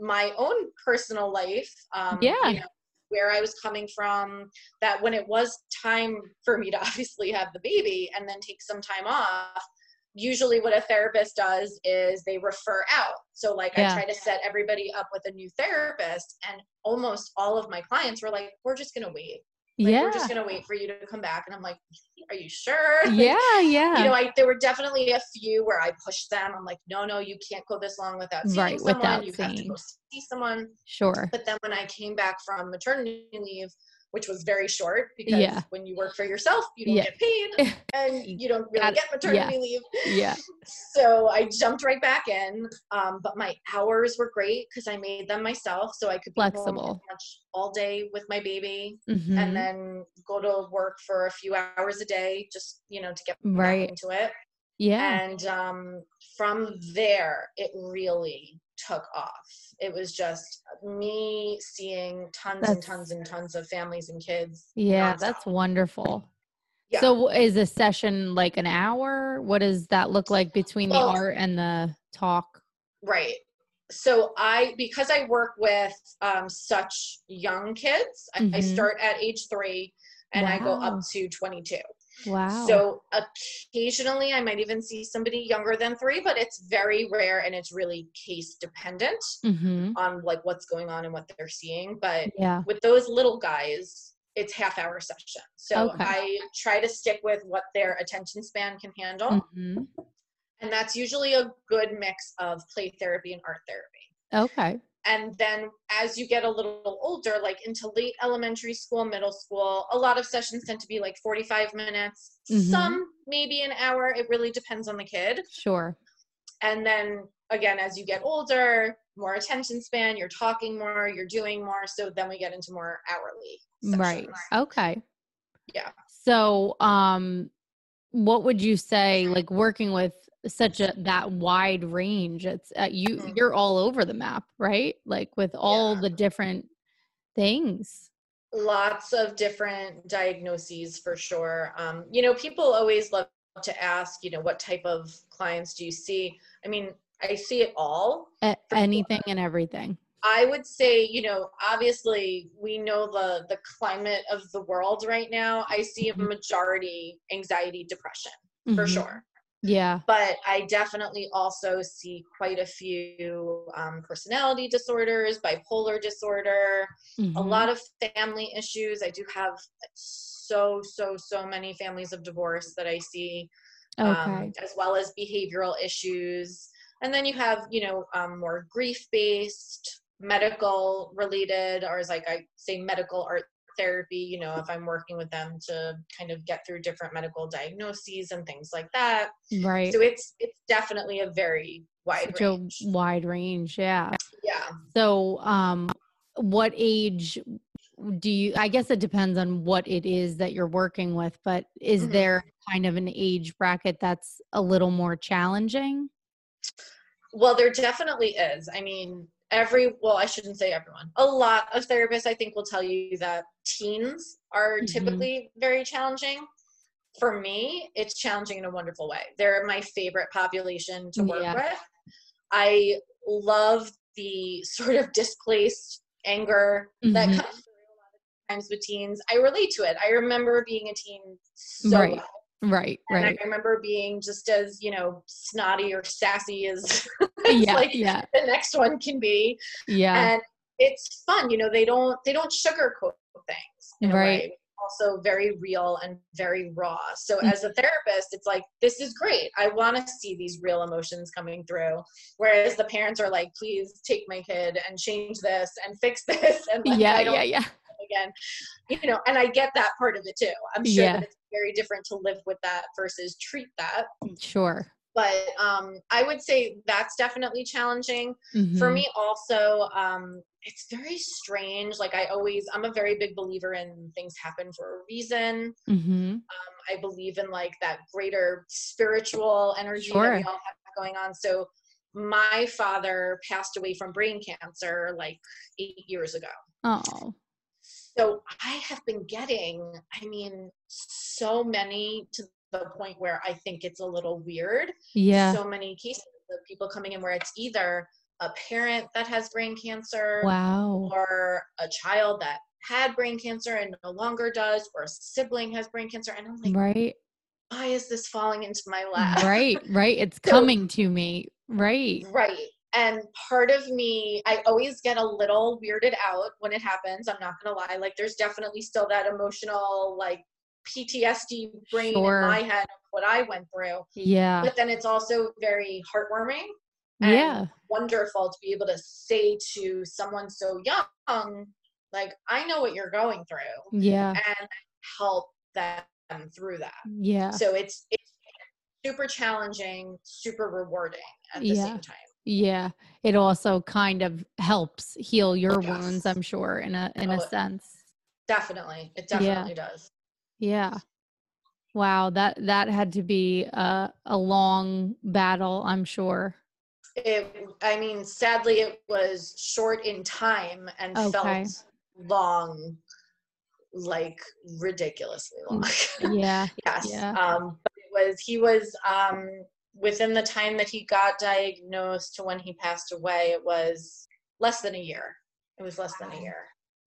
my own personal life. Um, you Yeah. know, where I was coming from, that when it was time for me to obviously have the baby and then take some time off, usually what a therapist does is they refer out. So, like, Yeah. I try to set everybody up with a new therapist, and almost all of my clients were like, We're just going to wait. Like, yeah. we're just gonna wait for you to come back. And I'm like, are you sure? Like, yeah, yeah. You know, I there were definitely a few where I pushed them. I'm like, no, no, you can't go this long without seeing Right, someone. without you have to seeing. go see someone. sure. But then when I came back from maternity leave, which was very short because Yeah. when you work for yourself, you don't Yeah. get paid and you don't really get maternity leave. Yeah. So I jumped right back in. Um, but my hours were great because I made them myself. So I could be Flexible. all day with my baby Mhm. and then go to work for a few hours a day just you know to get back Right. into it yeah. and um, from there it really took off it was just me seeing tons and tons and tons of families and kids Yeah, nonstop. that's wonderful. Yeah. So is a session like an hour? What does that look like between Well- the art and the talk? right so i because i work with um, such young kids I, I Mhm. start at age three and i go up to 22 Wow. So occasionally I might even see somebody younger than three, but it's very rare and it's really case dependent hmm on like what's going on and what they're seeing. But Yeah. with those little guys, it's half hour session. So Okay. I try to stick with what their attention span can handle. hmm And that's usually a good mix of play therapy and art therapy. Okay. And then as you get a little older, like into late elementary school, middle school, a lot of sessions tend to be like 45 minutes, Mhm. some maybe an hour. It really depends on the kid. Sure. And then again, as you get older, more attention span, you're talking more, you're doing more. So then we get into more hourly. Right. Okay. Yeah. So, um, what would you say, like working with such a that wide range? It's uh, you. Mhm. You're all over the map, right? Like with all Yeah. the different things. Lots of different diagnoses for sure. Um, you know, people always love to ask, you know, what type of clients do you see? I mean, I see it all. A- For- anything and everything. I would say, you know, obviously we know the the climate of the world right now. I see a Mhm. majority anxiety, depression for Mhm. sure. Yeah. But I definitely also see quite a few um, personality disorders, bipolar disorder, a Mhm. lot of family issues. I do have so so so many families of divorce that I see, Okay. um, as well as behavioral issues. And then you have you know um, more grief based, medical related, or as like I say, medical art therapy. You know, if I'm working with them to kind of get through different medical diagnoses and things like that. right. So it's it's definitely a very wide Such range. a wide range. Yeah. yeah. So, um, what age do you? I guess it depends on what it is that you're working with, but is Mhm. there kind of an age bracket that's a little more challenging? Well, there definitely is. I mean, every well, I shouldn't say everyone. A lot of therapists, I think, will tell you that teens are Mhm. typically very challenging. For me, it's challenging in a wonderful way. They're my favorite population to work Yeah. with. I love the sort of displaced anger that Mhm. comes through a lot of times with teens. I relate to it. I remember being a teen so Right. well. Right. And Right. I remember being just as, you know, snotty or sassy as, Yeah. like yeah. the next one can be. Yeah. And it's fun, you know, they don't they don't sugarcoat things Right. Also very real and very raw. So Mm. as a therapist, it's like, this is great. I want to see these real emotions coming through. Whereas the parents are like, please take my kid and change this and fix this. And like, yeah. Yeah. Yeah. again you know and i get that part of it too i'm sure Yeah. that it's very different to live with that versus treat that Sure. but um i would say that's definitely challenging for Mhm. me also um it's very strange like i always i'm a very big believer in things happen for a reason Mhm. um, i believe in like that greater spiritual energy that we all have going on so my father passed away from brain cancer like eight years ago Oh. So I have been getting, I mean, so many to the point where I think it's a little weird. Yeah. So many cases of people coming in where it's either a parent that has brain cancer wow. or a child that had brain cancer and no longer does, or a sibling has brain cancer. And I'm like, Right. why is this falling into my lap? Right. Right. It's So- coming to me. Right. Right. And part of me, I always get a little weirded out when it happens. I'm not going to lie. Like, there's definitely still that emotional, like, PTSD brain Sure. in my head of what I went through. Yeah. But then it's also very heartwarming and Yeah. wonderful to be able to say to someone so young, like, I know what you're going through, Yeah. and help them through that. Yeah. So it's, it's super challenging, super rewarding at the Yeah. same time. Yeah. It also kind of helps heal your Yes. wounds, I'm sure, in a in Oh, a sense. Definitely. It Yeah. definitely does. Yeah. Wow, that that had to be a a long battle, I'm sure. It I mean, sadly it was short in time and Okay. felt long like ridiculously long. Yeah. yes. yeah. Um but it was he was um within the time that he got diagnosed to when he passed away, it was less than a year. It was less than a year.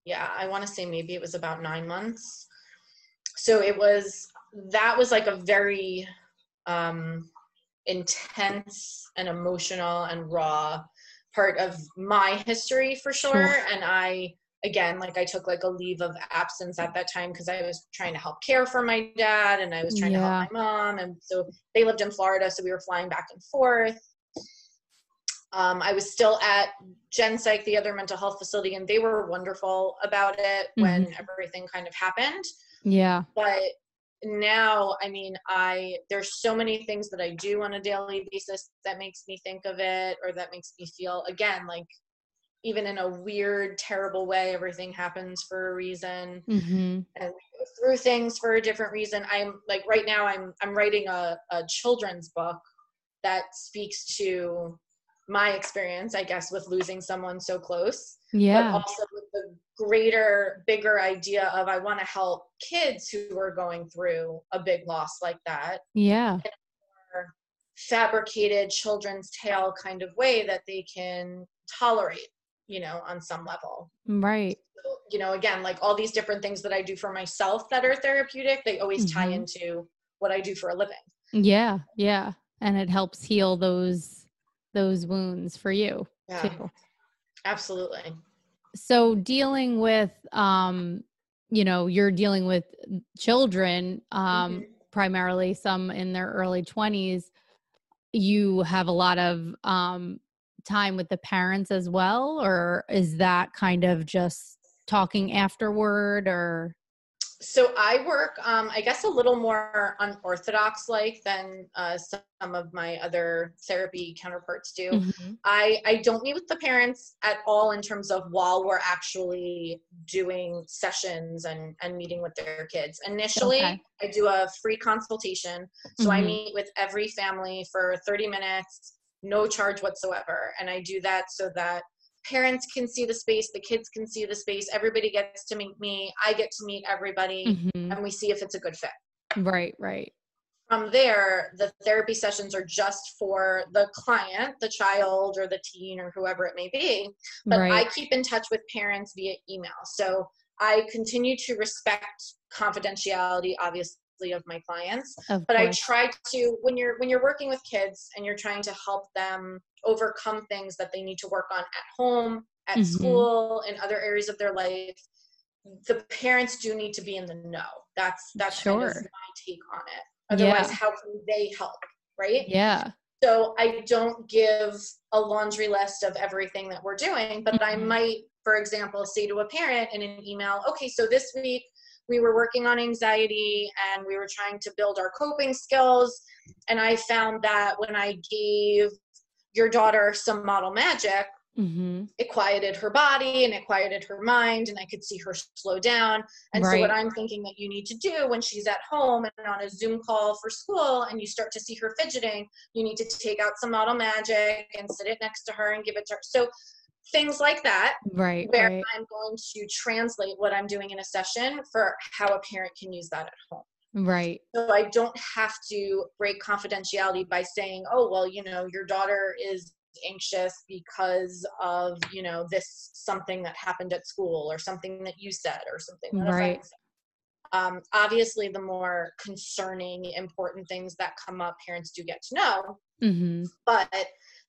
Yeah, I want to say maybe it was about 9 months. So it was that was like a very um intense and emotional and raw part of my history for. Sure. and i again like i took like a leave of absence at that time because i was trying to help care for my dad and i was trying to help my mom and so they lived in florida so we were flying back and forth. Um, i was still at gen psych the other mental health facility and they were wonderful about it when everything kind of happened. Yeah. but now i mean i there's so many things that i do on a daily basis that makes me think of it or that makes me feel again like even in a weird terrible way everything happens for a reason Mhm. and we go through things for a different reason i'm like right now i'm i'm writing a, a children's book that speaks to my experience i guess with losing someone so close Yeah. but also with the greater, bigger idea of I want to help kids who are going through a big loss like that, Yeah. fabricated children's tale kind of way that they can tolerate, you know, on some level. Right. So, you know, again, like all these different things that I do for myself that are therapeutic, they always tie Mhm. into what I do for a living. Yeah. Yeah. And it helps heal those those wounds for you Yeah, too. absolutely. So dealing with um you know, you're dealing with children, um, Mhm. primarily some in their early 20s, you have a lot of um, time with the parents as well? Or is that kind of just talking afterward or? so I work, um, I guess, a little more unorthodox like than uh, some of my other therapy counterparts do. Mhm. I I don't meet with the parents at all in terms of while we're actually doing sessions and and meeting with their kids. Initially, Okay. I do a free consultation, so I Mhm. meet with every family for 30 minutes, no charge whatsoever, and I do that so that parents can see the space, the kids can see the space, everybody gets to meet me, I get to meet everybody, Mhm. and we see if it's a good fit Right, right. from there, the therapy sessions are just for the client, the child, or the teen, or whoever it may be. But I keep in touch with parents via email. So I continue to respect confidentiality, obviously, of my clients. Of But I try to when you're when you're working with kids and you're trying to help them overcome things that they need to work on at home, at Mhm. school, in other areas of their life. The parents do need to be in the know. That's that's kind of my take on it. Otherwise, Yeah. how can they help? Right. Yeah. So I don't give a laundry list of everything that we're doing, but I Mhm. might, for example, say to a parent in an email, okay, so this week we were working on anxiety and we were trying to build our coping skills. And I found that when I gave your daughter some model magic, Mhm. it quieted her body and it quieted her mind and i could see her slow down and so what i'm thinking that you need to do when she's at home and on a zoom call for school and you start to see her fidgeting you need to take out some model magic and sit it next to her and give it to her so things like that Right, where right. i'm going to translate what i'm doing in a session for how a parent can use that at home Right. so I don't have to break confidentiality by saying, oh, well, you know, your daughter is anxious because of, you know, this something that happened at school or something that you said or something that Right. said. Um, obviously, the more concerning, important things that come up, parents do get to know, Mhm. but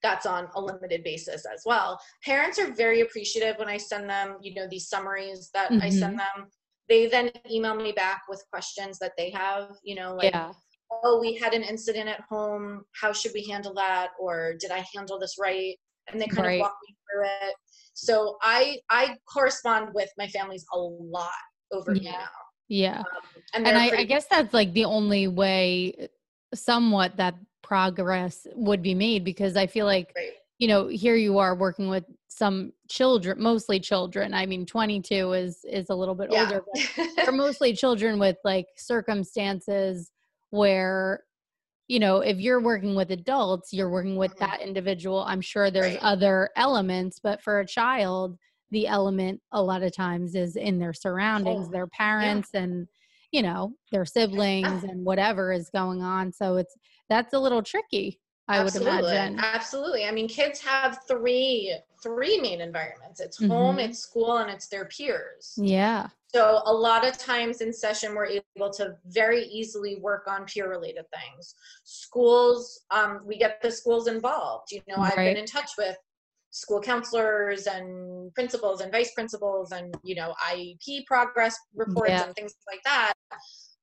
that's on a limited basis as well. Parents are very appreciative when I send them, you know, these summaries that I Mhm. send them. They then email me back with questions that they have, you know, like Yeah. oh, we had an incident at home. How should we handle that? Or did I handle this right? And they kind Right. of walk me through it. So I I correspond with my families a lot over Yeah. email. Yeah. Um, And and I, I guess that's like the only way, somewhat, that progress would be made because I feel like, great. you know, here you are working with some children, mostly children. I mean, 22 is is a little bit Yeah. older, but they're mostly children with like circumstances where you know if you're working with adults you're working with Mhm. that individual i'm sure there's Right. other elements but for a child the element a lot of times is in their surroundings their parents and you know their siblings and whatever is going on so it's that's a little tricky i would absolutely. imagine Absolutely. I mean, kids have three three main environments. It's home, Mhm. it's school, and it's their peers. yeah So a lot of times in session, we're able to very easily work on peer related things. Schools, um, we get the schools involved. You know, I've been in touch with school counselors and principals and vice principals and, you know, IEP progress reports Yeah. and things like that.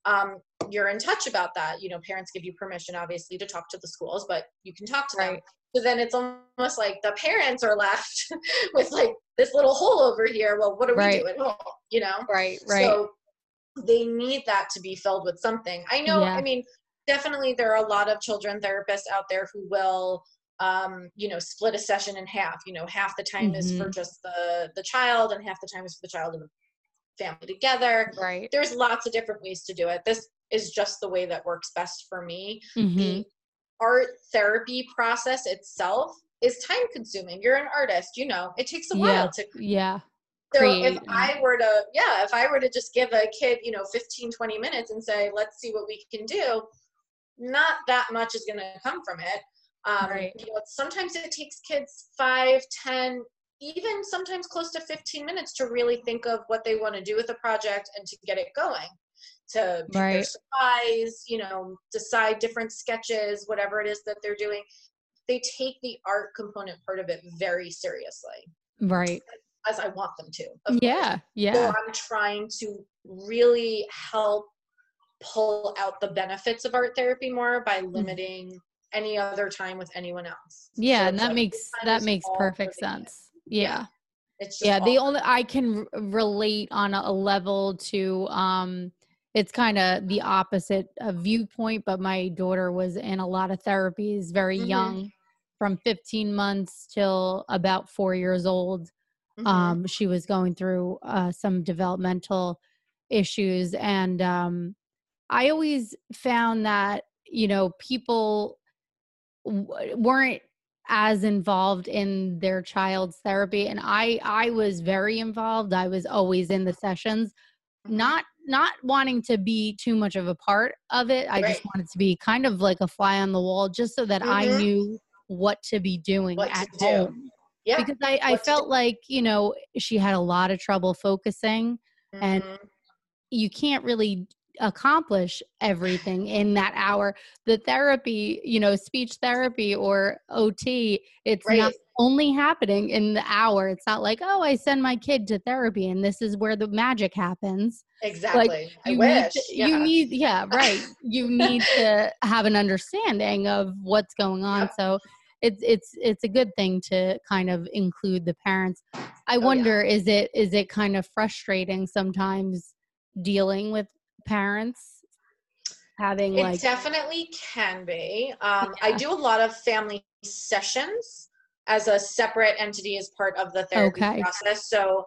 Um, you're in touch about that. You know, parents give you permission, obviously, to talk to the schools, but you can talk to them. So then it's almost like the parents are left with like this little hole over here. Well, what do Right. we do at home? You know? right right So they need that to be filled with something. I know, Yeah. I mean, definitely there are a lot of children therapists out there who will um, you know, split a session in half. You know, half the time is for Mhm. just the the child and half the time is for the child and the family together. right There's lots of different ways to do it. This is just the way that works best for me. Mhm. The art therapy process itself is time consuming. You're an artist, you know, it takes a Yeah. while to yeah so create if I were to, yeah, if I were to just give a kid, you know, 15, 20 minutes and say, let's see what we can do, not that much is going to come from it. Um, Right. You know, sometimes it takes kids five, 10, even sometimes close to 15 minutes to really think of what they want to do with the project and to get it going. To pick their supplies, you know, decide different sketches, whatever it is that they're doing. They take the art component part of it very seriously. right as I want them to. Yeah. course. Yeah. So I'm trying to really help pull out the benefits of art therapy more by Mm-hmm. limiting any other time with anyone else. Yeah, So and that like, makes that makes perfect sense. Yeah. It's just Yeah, the only I can r- relate on a, a level to um it's kind of the opposite uh, viewpoint, but my daughter was in a lot of therapies very Mhm. young from 15 months till about 4 years old. Mhm. Um she was going through uh some developmental issues and um I always found that, you know, people w- weren't as involved in their child's therapy and I I was very involved. I was always in the sessions, not not wanting to be too much of a part of it. I just wanted to be kind of like a fly on the wall just so that I Mhm. knew what to be doing What at do. home. yeah. Because I, I what felt like, you know, she had a lot of trouble focusing and Mhm. you can't really accomplish everything in that hour the therapy you know speech therapy or ot it's not only happening in the hour it's not like oh i send my kid to therapy and this is where the magic happens exactly. I you wish. need to, yeah. you need yeah right you need to have an understanding of what's going on Yep. so it's it's it's a good thing to kind of include the parents i Oh, yeah. wonder is it is it kind of frustrating sometimes dealing with parents having It like definitely can be. Um, I do a lot of family sessions as a separate entity as part of the therapy Okay. process. So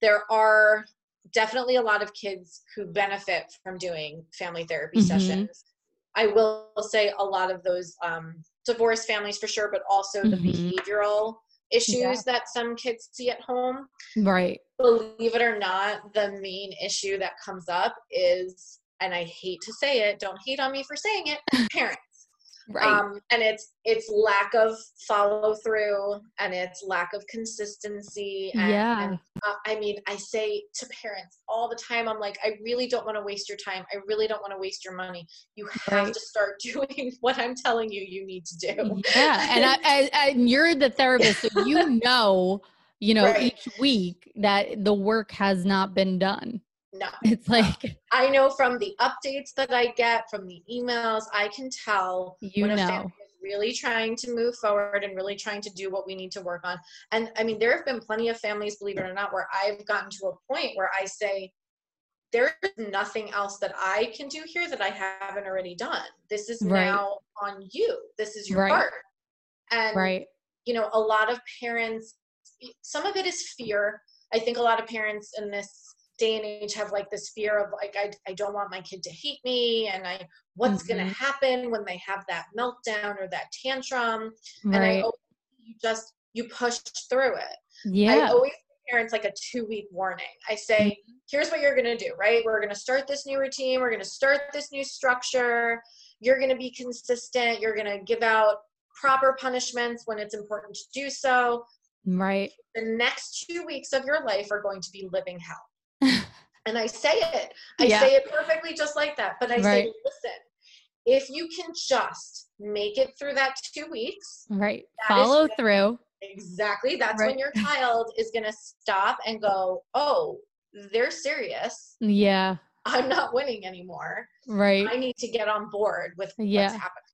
there are definitely a lot of kids who benefit from doing family therapy Mhm. sessions. I will say a lot of those um, divorced families for sure, but also the Mhm. behavioral issues Yeah. that some kids see at home right believe it or not, the main issue that comes up is, and I hate to say it, don't hate on me for saying it, parents. right Um, and it's it's lack of follow through and it's lack of consistency. And, Yeah. and, uh, I mean, I say to parents all the time, I'm like, I really don't want to waste your time. I really don't want to waste your money. You have Right. to start doing what I'm telling you you need to do. yeah and I, I, and you're the therapist so you know you know Right. each week that the work has not been done No. it's like I know from the updates that I get from the emails, I can tell you know really trying to move forward and really trying to do what we need to work on. And I mean, there have been plenty of families, believe it or not, where I've gotten to a point where I say, there is nothing else that I can do here that I haven't already done. This is Right. now on you. This is your Right. part. And right you know, a lot of parents, some of it is fear. I think a lot of parents in this day and age have like this fear of like, I, I don't want my kid to hate me and I, what's going Mhm. to happen when they have that meltdown or that tantrum. And I always, you just, you push through it. yeah I always give parents like a two week warning. I say, Mm-hmm. here's what you're going to do, right? We're going to start this new routine. We're going to start this new structure. You're going to be consistent. You're going to give out proper punishments when it's important to do so. right The next two weeks of your life are going to be living hell. And I say it, I Yeah. say it perfectly just like that. But I say, listen, if you can just make it through that two weeks, right follow through exactly, that's Right. when your child is going to stop and go, oh, they're serious. yeah I'm not winning anymore. right I need to get on board with Yeah. what's happening.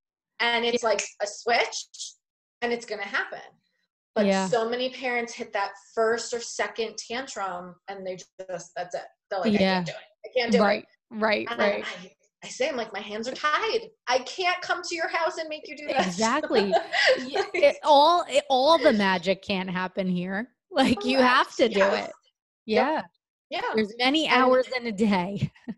And it's like a switch and it's going to happen. But Yeah. so many parents hit that first or second tantrum and they just, that's it. They're like, I Yeah. can't do it. I can't do right it. right And right I, I say, I'm like, my hands are tied. I can't come to your house and make you do this. Exactly. It, all it, all the magic can't happen here like you have to Correct. do Yes. it yeah yeah. there's many And- hours in a day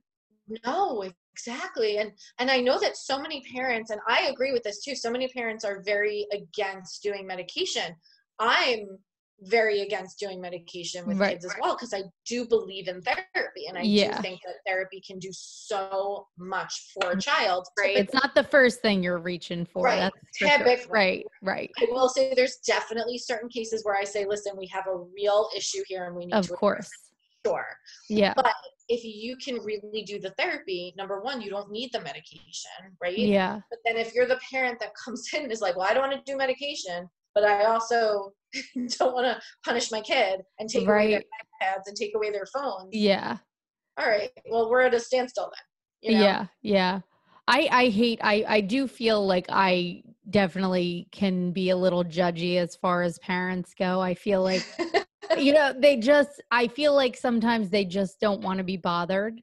No, exactly. And and I know that so many parents, and I agree with this too, so many parents are very against doing medication. I'm very against doing medication with Right. kids as well because I do believe in therapy and I Yeah. do think that therapy can do so much for a mm, child. right it's not the first thing you're reaching for Right. that's for sure. Right right I will say there's definitely certain cases where I say, listen, we have a real issue here and we need to of to course Sure. yeah But if you can really do the therapy, number one, you don't need the medication, right? yeah But then if you're the parent that comes in and is like, well, I don't want to do medication, but I also don't want to punish my kid and take away their iPads and take away their phones. Yeah. All right. Well, we're at a standstill then. You know? Yeah. Yeah. I I hate I I do feel like I definitely can be a little judgy as far as parents go. I feel like you know, they just I feel like sometimes they just don't want to be bothered.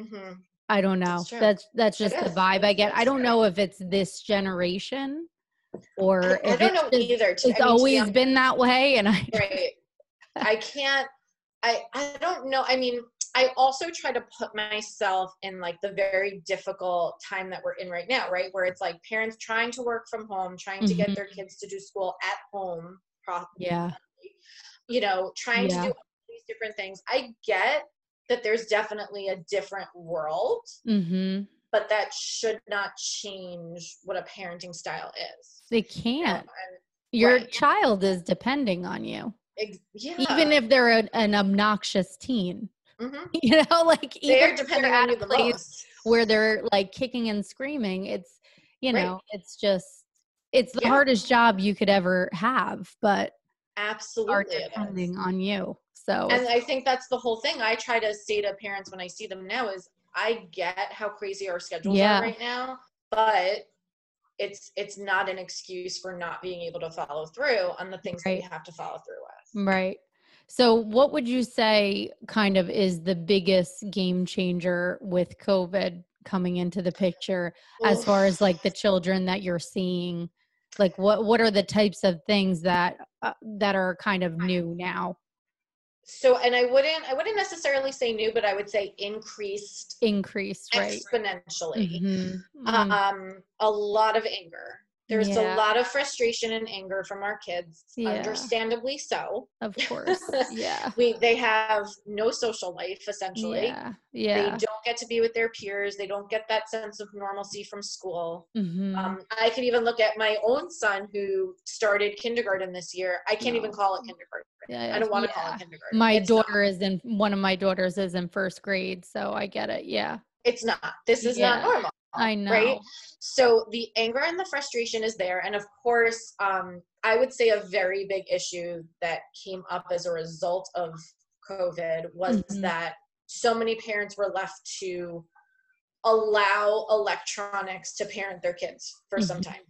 hmm I don't know. That's. That's that's just the vibe I get. I don't true. know if it's this generation or I, I don't it's know just- either. To, it's I mean, always been that way and I right. I can't. I I don't know. I mean, I also try to put myself in like the very difficult time that we're in right now, right? Where it's like parents trying to work from home, trying to get Mhm. their kids to do school at home, pro- Yeah. you know, trying Yeah. to do all these different things. I get that there's definitely a different world, Mhm. But that should not change what a parenting style is. They can't. And Your right. child is depending on you. ex- yeah, Even if they're a, an obnoxious teen. Mhm. You know, like they're even depending they're on at you a the place most. where they're like kicking and screaming, it's you Right. know, it's just it's the Yeah. hardest job you could ever have, but Absolutely, is. depending on you. So and i think that's the whole thing i try to say to parents when i see them now is i get how crazy our schedules Yeah. are right now but it's it's not an excuse for not being able to follow through on the things that Right. we have to follow through with Right. So, what would you say kind of is the biggest game changer with COVID coming into the picture as far as like the children that you're seeing? Like, what what are the types of things that uh, that are kind of new now? So and i wouldn't i wouldn't necessarily say new but i would say increased Increased, right? exponentially Mhm, mhm. um a lot of anger there's Yeah. a lot of frustration and anger from our kids Yeah. understandably so of course. Yeah. we they have no social life essentially Yeah. yeah. they don't get to be with their peers they don't get that sense of normalcy from school mhm. um, i could even look at my own son who started kindergarten this year i can't even call it kindergarten Yeah, i don't want to call it kindergarten My It's not. daughter is in one of my daughters is in first grade, so I get it. Yeah. It's not this is Yeah. not normal I know. right so the anger and the frustration is there and of course um, i would say a very big issue that came up as a result of covid was Mhm. that so many parents were left to allow electronics to parent their kids for some Mhm. time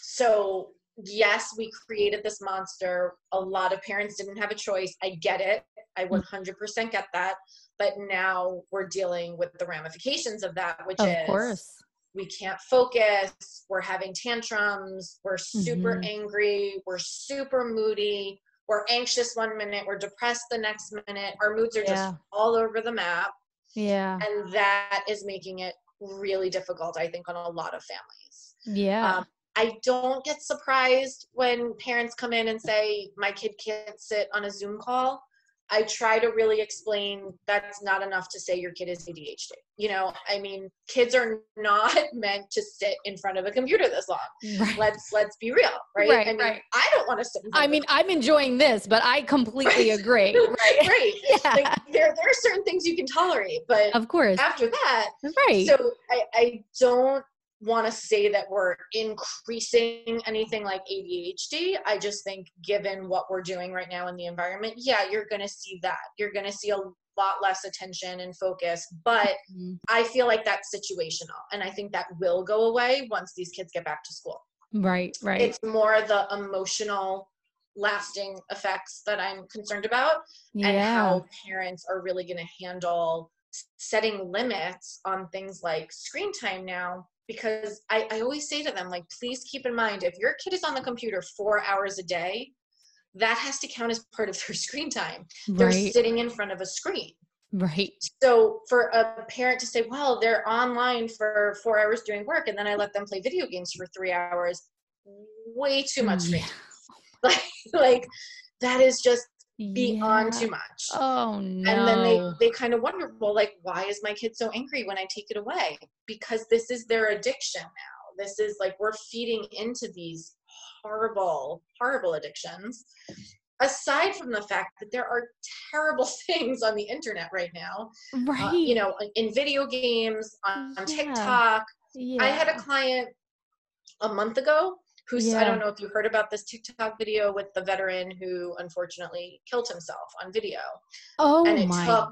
so yes we created this monster a lot of parents didn't have a choice i get it i Mm. 100% get that but now we're dealing with the ramifications of that which Of is course. we can't focus we're having tantrums we're super Mhm. angry we're super moody we're anxious one minute we're depressed the next minute our moods are just all over the map Yeah. and that is making it really difficult i think on a lot of families Yeah. um, i don't get surprised when parents come in and say my kid can't sit on a zoom call i try to really explain that's not enough to say your kid is adhd you know i mean kids are not meant to sit in front of a computer this long right. let's let's be real right, Right, i mean right. i don't want to sit in front I mean, I'm enjoying this, but I completely agree. Right. right Yeah. like there there are certain things you can tolerate but of course. after that Right. so I, I don't want to say that we're increasing anything like ADHD. I just think given what we're doing right now in the environment, yeah, you're going to see that. You're going to see a lot less attention and focus, but Mhm. I feel like that's situational and I think that will go away once these kids get back to school. Right. Right. It's more the emotional lasting effects that I'm concerned about and how parents are really going to handle setting limits on things like screen time now because I, I always say to them like please keep in mind if your kid is on the computer four hours a day that has to count as part of their screen time they're sitting in front of a screen Right. so for a parent to say well they're online for four hours doing work and then i let them play video games for three hours way too much mm, Yeah. like like that is just beyond Yeah. too much Oh no. and then they they kind of wonder well like why is my kid so angry when i take it away because this is their addiction now this is like we're feeding into these horrible horrible addictions aside from the fact that there are terrible things on the internet right now right. uh, you know in video games on, on Yeah. tiktok yeah. i had a client a month ago who's I don't know if you heard about this TikTok video with the veteran who unfortunately killed himself on video. Oh and it my. took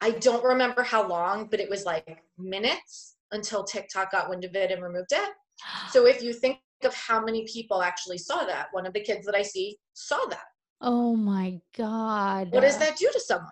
I don't remember how long, but it was like minutes until TikTok got wind of it and removed it. So if you think of how many people actually saw that, one of the kids that I see saw that. oh my God. What does that do to someone?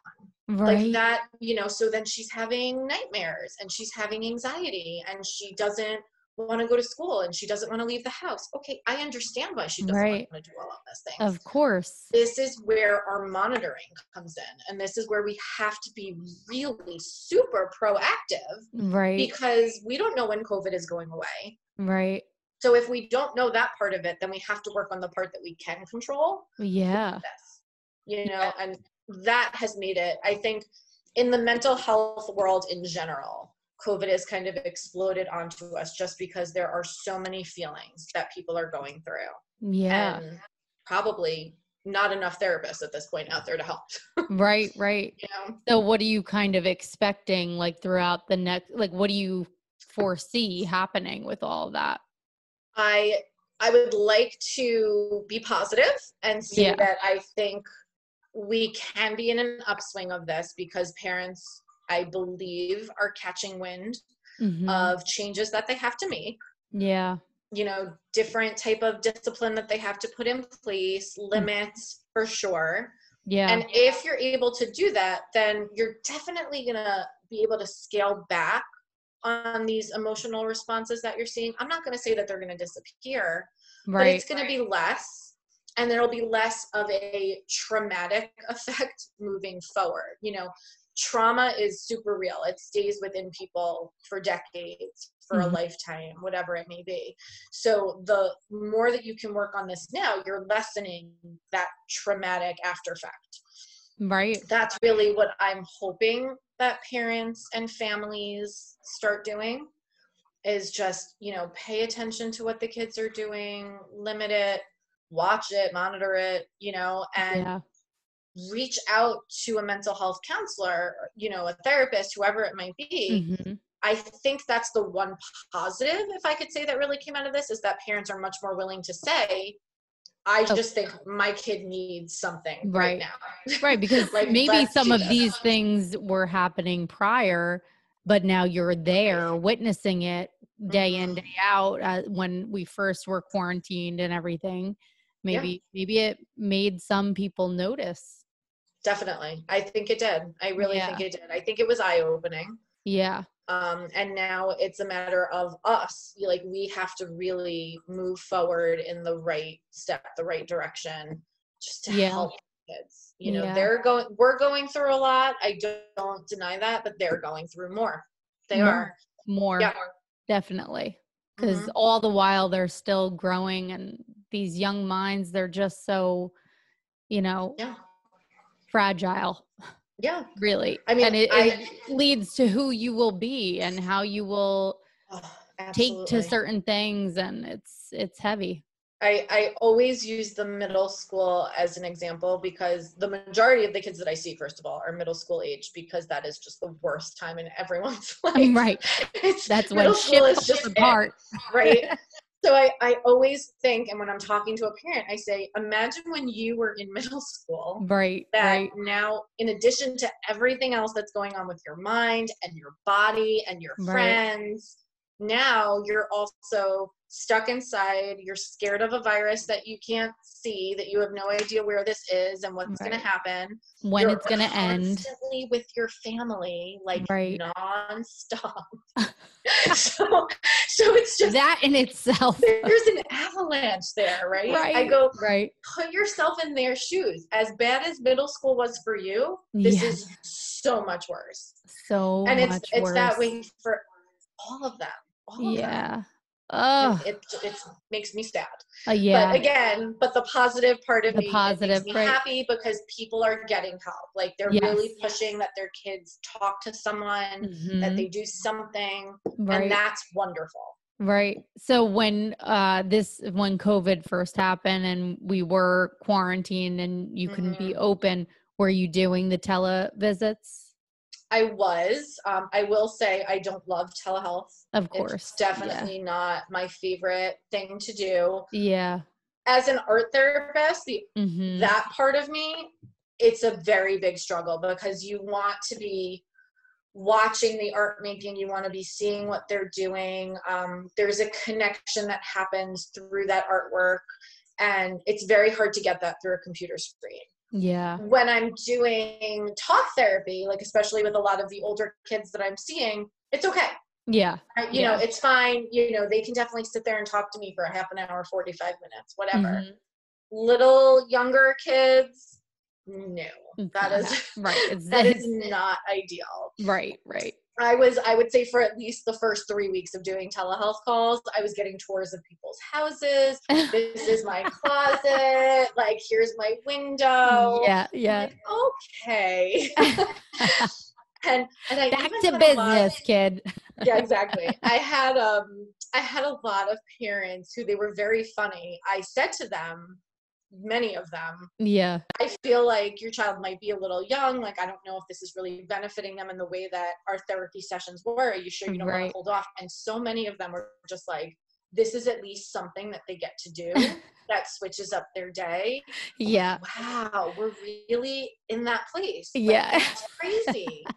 Right. Like that, you know, so then she's having nightmares and she's having anxiety and she doesn't want to go to school and she doesn't want to leave the house. Okay, I understand why she doesn't Right. want to do all of those things. Of course. this is where our monitoring comes in and this is where we have to be really super proactive Right. because we don't know when covid is going away Right. so if we don't know that part of it then we have to work on the part that we can control Yeah. this you know and that has made it i think in the mental health world in general covid has kind of exploded onto us just because there are so many feelings that people are going through Yeah. and probably not enough therapists at this point out there to help right. Right. you know So what are you kind of expecting like throughout the next like what do you foresee happening with all that? i i would like to be positive and see Yeah. that i think we can be in an upswing of this because parents i believe are catching wind Mhm. of changes that they have to make yeah. you know different type of discipline that they have to put in place limits for sure Yeah. And if you're able to do that, then you're definitely going to be able to scale back on these emotional responses that you're seeing. I'm not going to say that they're going to disappear, right. but it's going to be less and there'll be less of a traumatic effect moving forward. You know, trauma is super real. It stays within people for decades, for Mhm. a lifetime, whatever it may be. So the more that you can work on this now, you're lessening that traumatic after effect. right. That's really what I'm hoping that parents and families start doing is just, you know, pay attention to what the kids are doing, limit it, watch it, monitor it, you know, and yeah. Reach out to a mental health counselor, you know, a therapist, whoever it might be. Mhm. I think that's the one positive, if I could say, that really came out of this is that parents are much more willing to say, I Oh. just think my kid needs something Right. right, now. Right, because Like, maybe some of these things were happening prior, but now you're there witnessing it day in Mhm. day out uh, when we first were quarantined and everything. Yeah. Maybe maybe it made some people notice. Definitely. I think it did. I really Yeah. think it did. I think it was eye opening. Yeah. Um, and now it's a matter of us. Like we have to really move forward in the right step, the right direction, just to Yeah. help kids. You know, Yeah. they're going. We're going through a lot. I don't deny that, but they're going through more. They More. are. More Yeah. definitely. Because Mhm. all the while they're still growing and these young minds, they're just so, you know, Yeah. Fragile. Yeah. really I mean, and it, I- it leads to who you will be and how you will Oh, take to certain things and it's it's heavy I, I always use the middle school as an example because the majority of the kids that I see, first of all, are middle school age because that is just the worst time in everyone's life. right It's, that's when middle school shit is just it, apart right? so I, I always think, and when I'm talking to a parent, I say, imagine when you were in middle school right that right now, in addition to everything else that's going on with your mind and your body and your Right. friends, now you're also stuck inside. You're scared of a virus that you can't see, that you have no idea where this is and what's going to happen. when You're it's gonna end constantly with your family, like Right. nonstop. so, so it's just that in itself there's an avalanche there, right? right? I go, right put yourself in their shoes. As bad as middle school was for you, this Yeah. is so much worse. so and it's it's worse that way for all of them. All of them. Oh It, it, it makes me sad. uh, yeah But again, but the positive part of The me it positive, makes me right. happy because people are getting help. Like they're Yes. really pushing that their kids talk to someone, that Mhm. they do something, right and that's wonderful. Right. So when uh this when COVID first happened and we were quarantined and you couldn't be Mm-hmm. open, were you doing the televisits? I was. Um, I will say I don't love telehealth. Of course. It's definitely yeah. not my favorite thing to do. Yeah. As an art therapist, the mm-hmm. that part of me, it's a very big struggle because you want to be watching the art making you want to be seeing what they're doing um, there's a connection that happens through that artwork and it's very hard to get that through a computer screen yeah. when i'm doing talk therapy like especially with a lot of the older kids that i'm seeing it's okay. Yeah. You yeah. know it's fine. You know they can definitely sit there and talk to me for a half an hour 45 minutes whatever. Mm-hmm. little younger kids no. That is right. that is not ideal. Right right i was i would say for at least the first three weeks of doing telehealth calls i was getting tours of people's houses this is my closet like here's my window yeah yeah like, okay and and I back to business, kid. yeah, exactly. I had um I had a lot of parents who they were very funny. I said to them, many of them. Yeah. I feel like your child might be a little young. Like, I don't know if this is really benefiting them in the way that our therapy sessions were. Are you sure you don't right. want to hold off? And so many of them were just like, this is at least something that they get to do that switches up their day. Yeah. Wow, we're really in that place. Like, yeah. crazy.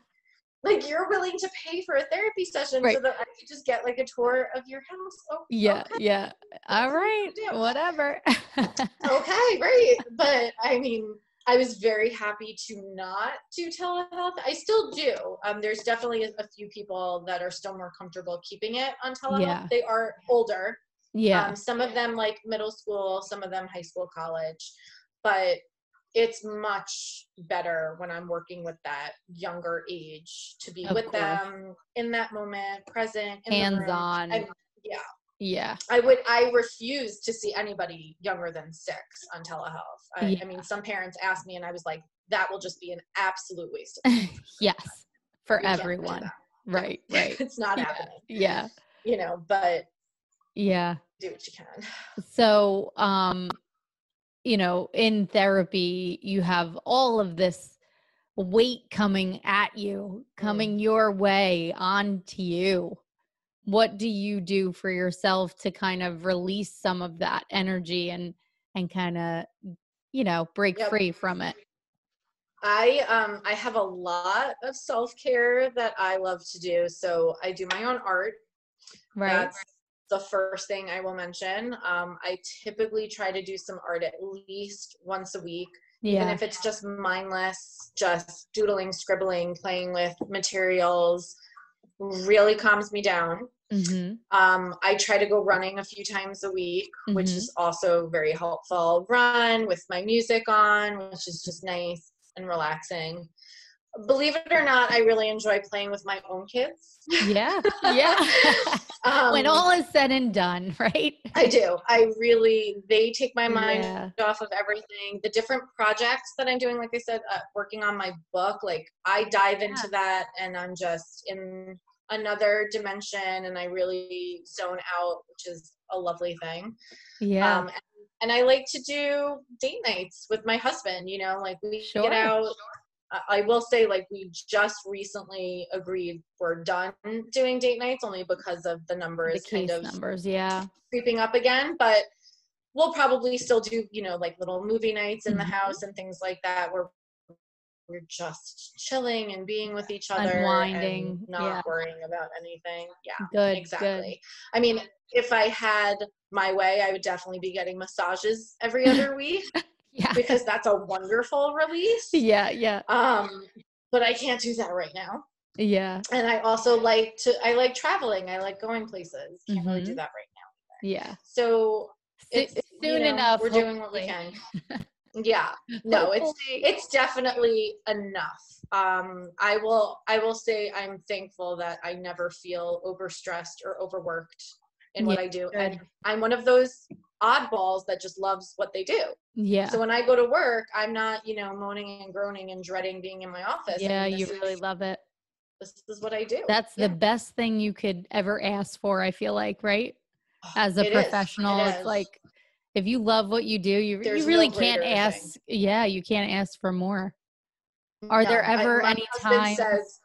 like you're willing to pay for a therapy session right. so that I could just get like a tour of your house. Oh, yeah, okay. yeah. All right, whatever. okay, right. But I mean, I was very happy to not do telehealth. I still do. Um, there's definitely a, a, few people that are still more comfortable keeping it on telehealth. Yeah. They are older. Yeah. Um, some of them like middle school, some of them high school, college. But it's much better when I'm working with that younger age to be of with course. them in that moment, present, hands on. yeah. Yeah. I would I refuse to see anybody younger than six on telehealth. I, yeah. I mean some parents asked me and I was like, that will just be an absolute waste of time. yes. For you everyone. Right, right. it's not yeah. happening. Yeah. You know, but yeah. Do what you can. So um you know, in therapy, you have all of this weight coming at you, coming mm. your way onto you. What do you do for yourself to kind of release some of that energy and and kind of you know break yep. free from it? I um I have a lot of self-care that I love to do. So I do my own art. Right. That's the first thing I will mention. Um, I typically try to do some art at least once a week. Yeah. Even if it's just mindless, just doodling, scribbling, playing with materials, really calms me down. Mm-hmm. Um, I try to go running a few times a week, mm-hmm. which is also very helpful. Run with my music on, which is just nice and relaxing believe it or not, I really enjoy playing with my own kids. Yeah, yeah. um, when all is said and done, right? I do. I really, they take my mind yeah. off of everything. The different projects that I'm doing, like I said, uh, working on my book, like I dive yeah. into that and I'm just in another dimension and I really zone out, which is a lovely thing. Yeah. Um, and, and I like to do date nights with my husband, you know, like we sure. get out. Sure I will say, like, we just recently agreed we're done doing date nights only because of the numbers the kind of numbers, yeah, creeping up again. But we'll probably still do, you know, like little movie nights in mm-hmm. the house and things like that where we're just chilling and being with each other, unwinding, not yeah. worrying about anything. Yeah, good, exactly. Good. I mean, if I had my way, I would definitely be getting massages every other week yeah. because that's a wonderful release. Yeah, yeah. Um, but I can't do that right now. Yeah. And I also like to I like traveling. I like going places. Can't mm-hmm. really do mm-hmm. that right now. Either. Yeah. So it's, soon you know, enough. We're hopefully. doing what we can. yeah. No, it's it's definitely enough. Um, I will I will say I'm thankful that I never feel overstressed or overworked in what I do. Good. And I'm one of those oddballs that just loves what they do. Yeah. So when I go to work, I'm not, you know, moaning and groaning and dreading being in my office. Yeah, you really is, love it. This is what I do. That's yeah. the best thing you could ever ask for, I feel like, right? As a it professional, it it's like if you love what you do, you, you really no can't ask. Thing. Yeah, you can't ask for more. Are no, there ever I, any times? Says,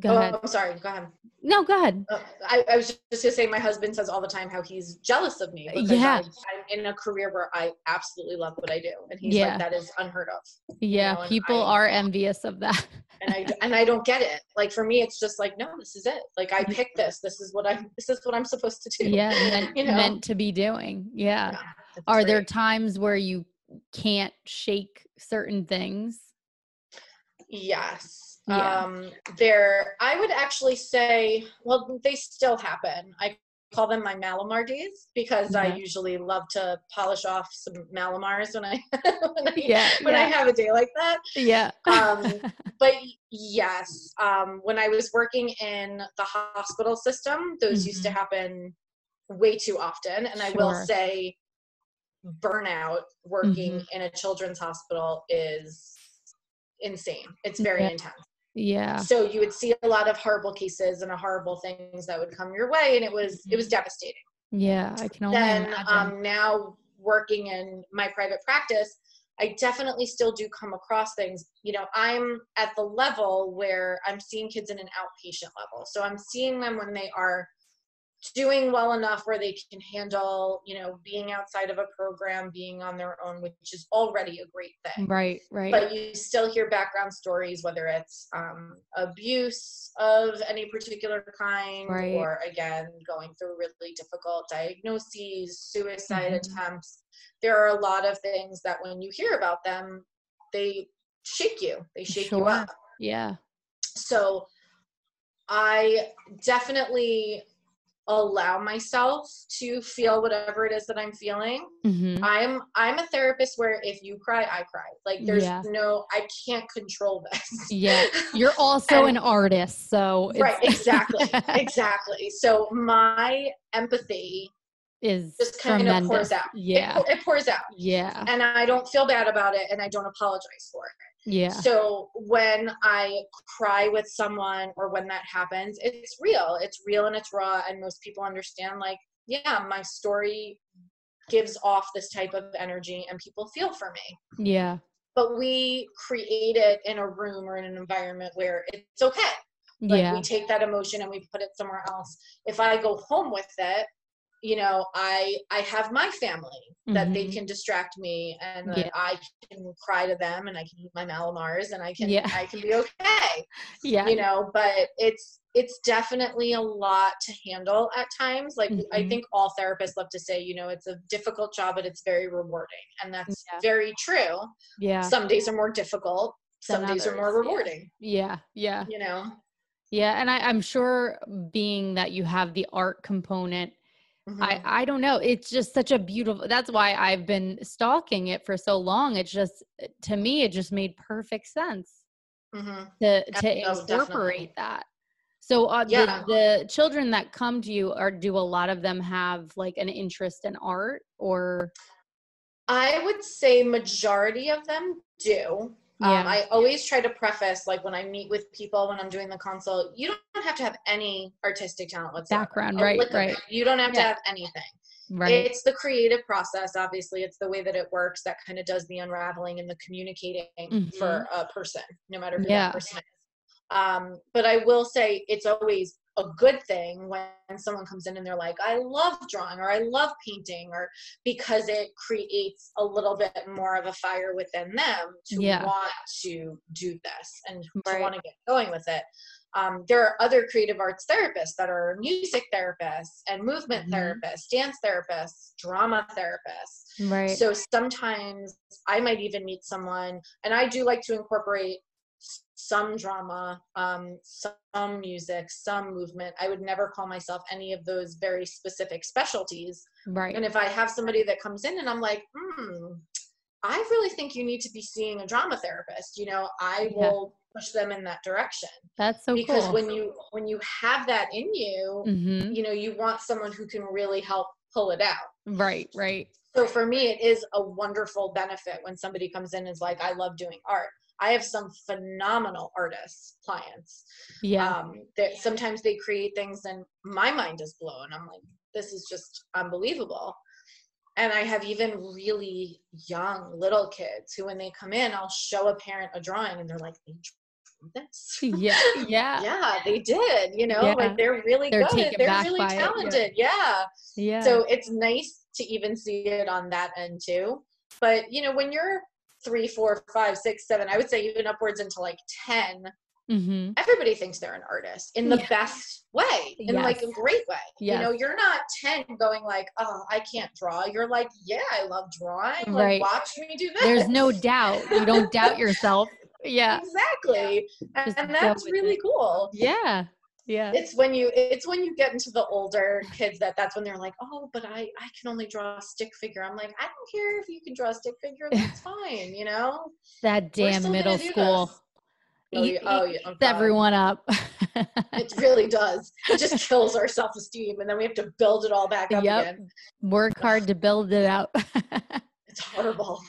Go oh, ahead. I'm sorry. Go ahead. No, go ahead. Uh, I, I was just gonna say my husband says all the time how he's jealous of me because Yeah. I'm in a career where I absolutely love what I do, and he's Yeah. like that is unheard of, Yeah, know, people I- are envious of that. and I and I don't get it. Like for me, it's just like no, this is it. Like I picked this. This is what I. This is what I'm supposed to do. yeah, meant, you know? meant to be doing. Yeah. Yeah, Are there times where you can't shake certain things? Yes. Yeah. Um, there, I would actually say, well, they still happen. I call them my Mallomar days because I usually love to polish off some Mallomars when I when I, Yeah, when I have a day like that. Yeah. Um, But yes, um, when I was working in the hospital system, those used to Mhm. happen way too often. And I will say, burnout working Mhm. in a children's hospital is insane. It's very Yeah. intense. Yeah. So you would see a lot of horrible cases and horrible things that would come your way, and it was it was devastating. Yeah. I can only Then imagine. um, now working in my private practice, I definitely still do come across things. You know, I'm at the level where I'm seeing kids in an outpatient level, so I'm seeing them when they are doing well enough where they can handle, you know, being outside of a program, being on their own, which is already a great thing right. Right. but you still hear background stories whether it's um, abuse of any particular kind Right. or again going through really difficult diagnoses suicide Mhm. attempts there are a lot of things that when you hear about them they shake you they shake you up yeah. so i definitely allow myself to feel whatever it is that i'm feeling hmm I'm I'm a therapist where if you cry, I cry. Like there's Yeah. no I can't control this. Yeah. You're also And- an artist, so right, exactly. exactly. So my empathy is just kind tremendous. of pours out. Yeah. pour- It, pours out. Yeah. And I don't feel bad about it and I don't apologize for it. Yeah. So when I cry with someone or when that happens, it's real. It's real and it's raw and most people understand like, yeah, my story gives off this type of energy and people feel for me. Yeah. but we create it in a room or in an environment where it's okay. Like Yeah. we take that emotion and we put it somewhere else. If I go home with it, you know, I I have my family that they Mhm. can distract me and Yeah. I can cry to them and I can eat my Mallomars and I can Yeah. I can be okay. Yeah. You know, but it's it's definitely a lot to handle at times. Like I Mhm. think all therapists love to say, you know, it's a difficult job, but it's very rewarding. And that's Yeah. very true Yeah. some days are more difficult some Than days are more rewarding Yeah. Yeah. you know Yeah. And I, I'm sure being that you have the art component, Mhm. I, I don't know. It's just such a beautiful that's why I've been stalking it for so long. It's just to me, it just made perfect sense Mhm. to to no, incorporate definitely. that. So uh, Yeah. the, the children that come to you are do a lot of them have like an interest in art or i would say majority of them do Yeah. um, i always try to preface like when i meet with people when i'm doing the consult you don't have to have any artistic talent whatsoever Background, right, lick of right. you don't have to have anything right? it's the creative process obviously it's the way that it works that kind of does the unraveling and the communicating for a person no matter who Mm-hmm. Yeah. that person is um, but i will say it's always a good thing when someone comes in and they're like i love drawing or i love painting or because it creates a little bit more of a fire within them to Yeah. want to do this and to Right. want to get going with it um, there are other creative arts therapists that are music therapists and movement Mhm. therapists, dance therapists, drama therapists. right. So sometimes I might even meet someone, and I do like to incorporate some drama, um, some music, some movement. I would never call myself any of those very specific specialties. right. And if I have somebody that comes in and I'm like, hmm, I really think you need to be seeing a drama therapist, you know, I Yeah. will push them in that direction That's so because cool. when you when you have that in you hmm you know you want someone who can really help pull it out Right, right. so for me it is a wonderful benefit when somebody comes in and is like i love doing art i have some phenomenal artists clients Yeah. um that sometimes they create things and my mind is blown i'm like this is just unbelievable and i have even really young little kids who when they come in i'll show a parent a drawing and they're like they drew this. Yeah, yeah, yeah, they did. You know, Yeah. like they're really They're good. They're really by it, yeah. talented. yeah. yeah. So it's nice to even see it on that end too. But you know, when you're three, four, five, six, seven, I would say even upwards into like ten, hmm everybody thinks they're an artist in the Yeah. best way, in like a great way. You know, you're not ten going like, oh, I can't draw. You're like, yeah, I love drawing. Like, Right. watch me do this. There's no doubt. You don't doubt yourself. Yeah, exactly, and, and that's really it. cool. yeah, yeah. it's when you it's when you get into the older kids that that's when they're like oh but i i can only draw a stick figure i'm like i don't care if you can draw a stick figure that's fine you know That damn middle school. Oh, oh yeah, oh, yeah. oh, everyone up. it really does it just kills our self-esteem and then we have to build it all back up Yep. again Work hard to build it up. it's horrible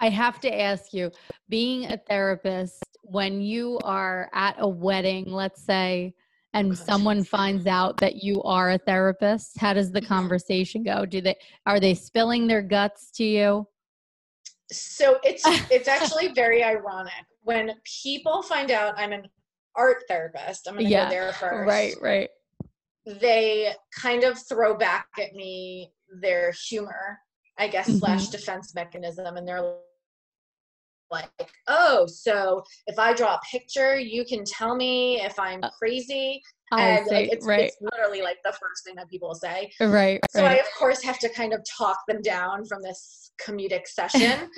I have to ask you, being a therapist, when you are at a wedding, let's say, and Gosh. someone finds out that you are a therapist, how does the conversation go? Do they are they spilling their guts to you? so it's it's actually very ironic when people find out i'm an art therapist i'm gonna Yeah, go there first Right, right. they kind of throw back at me their humor, I guess, slash Mhm. defense mechanism. And they're like, oh, so if I draw a picture, you can tell me if I'm Uh, crazy. I and see. like, it's, right, it's literally like the first thing that people say. right, So I, of course, have to kind of talk them down from this comedic session.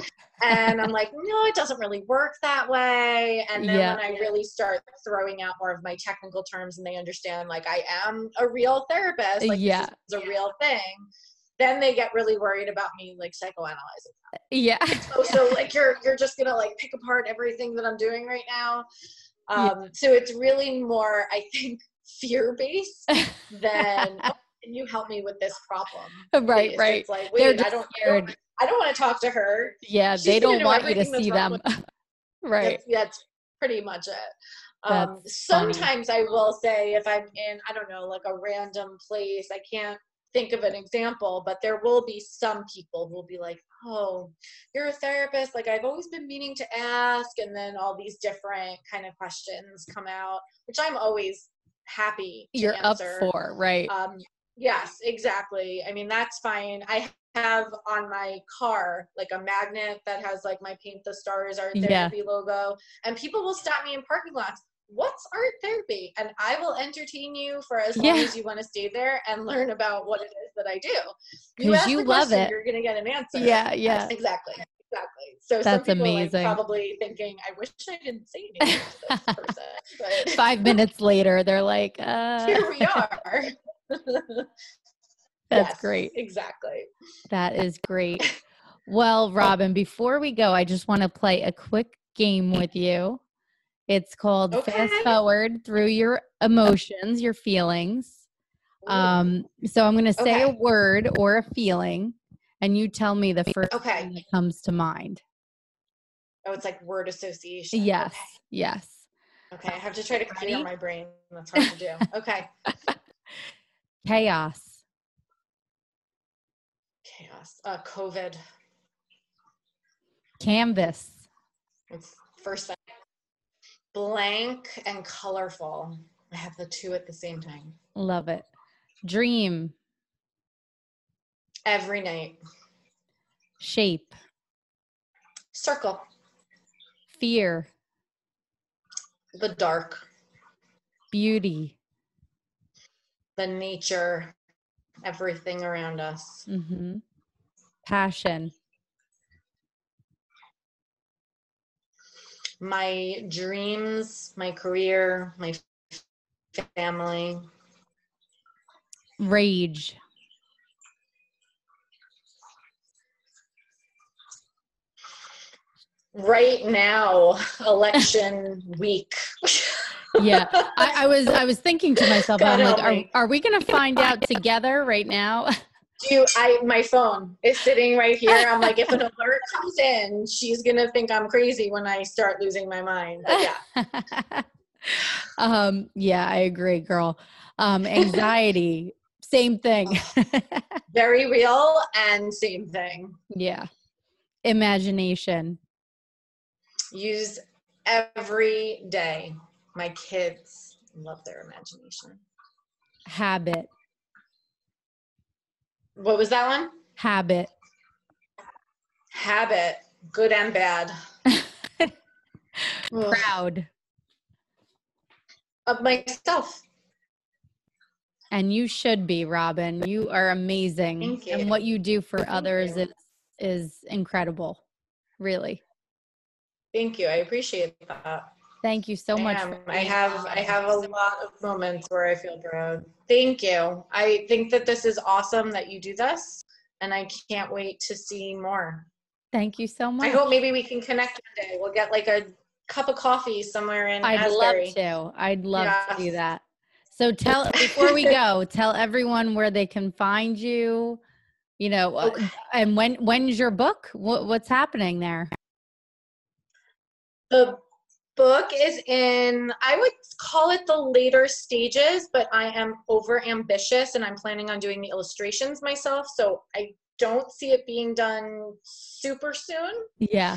and I'm like, no, it doesn't really work that way. And then Yeah. when I really start throwing out more of my technical terms and they understand, like, I am a real therapist, like, Yeah. this is a real thing, then they get really worried about me, like, psychoanalyzing. yeah. Oh, so like you're you're just gonna like pick apart everything that I'm doing right now. Yeah. Um, so it's really more, I think, fear based than oh, can you help me with this problem? right, right. It's like, wait, I don't, I don't, I don't want to talk to her. Yeah, she's they don't want you to see them. right. That's, that's pretty much it. Um, That's funny. sometimes I will say if I'm in, I don't know, like a random place, I can't think of an example, but there will be some people who will be like, oh, you're a therapist. Like I've always been meaning to ask. And then all these different kind of questions come out, which I'm always happy to You're up for, right. Um, yes, exactly. I mean, that's fine. I have on my car like a magnet that has like my Paint the Stars Art Yeah. Therapy logo, and people will stop me in parking lots. What's art therapy? And I will entertain you for as long Yeah. as you want to stay there and learn about what it is that I do. 'Cause ask you the love question, it. You're going to get an answer. yeah, yeah. Exactly. Exactly. So That's some people amazing. are like probably thinking, I wish I didn't say anything to this person. But Five minutes later, they're like, uh, here we are. that's Yes, great. Exactly. That is great. Well, Robin, before we go, I just want to play a quick game with you. It's called Fast Forward Through Your Emotions, Your Feelings. Um, so I'm going to say a word or a feeling, and you tell me the first Okay. thing that comes to mind. Oh, it's like word association. Yes, yes. Okay. Okay. I have to try to clear my brain. That's hard to do. Okay. Chaos, Chaos. Uh, COVID. canvas, It's first. Blank and colorful. I have the two at the same time. love it. Dream, Every night. shape, Circle. fear, The dark. beauty, The nature. Everything around us. hmm passion, My dreams, my career, my family. rage, Right now, election week. yeah I, I was i was thinking to myself God i'm like are, are we gonna find out together right now Do I my phone is sitting right here. I'm like, if an alert comes in, she's gonna think I'm crazy when I start losing my mind. But yeah, um yeah i agree girl um anxiety same thing very real and same thing. yeah imagination Use every day. My kids love their imagination. Habit. What was that one? Habit. Habit, good and bad. Proud. Of myself. And you should be, Robin. You are amazing. Thank you. And what you do for Thank others you. is is incredible. Really. Thank you. I appreciate that. Thank you so I much. I have. I have a lot of moments where I feel proud. Thank you. I think that this is awesome that you do this and I can't wait to see more. Thank you so much. I hope maybe we can connect one day. We'll get like a cup of coffee somewhere in I'd Asbury. love to. I'd love to do that. So tell before we go, tell everyone where they can find you. You know, uh, Okay. and when when's your book? What, what's happening there? The book is in, I would call it the later stages, but I am over ambitious and I'm planning on doing the illustrations myself. So I don't see it being done super soon, Yeah.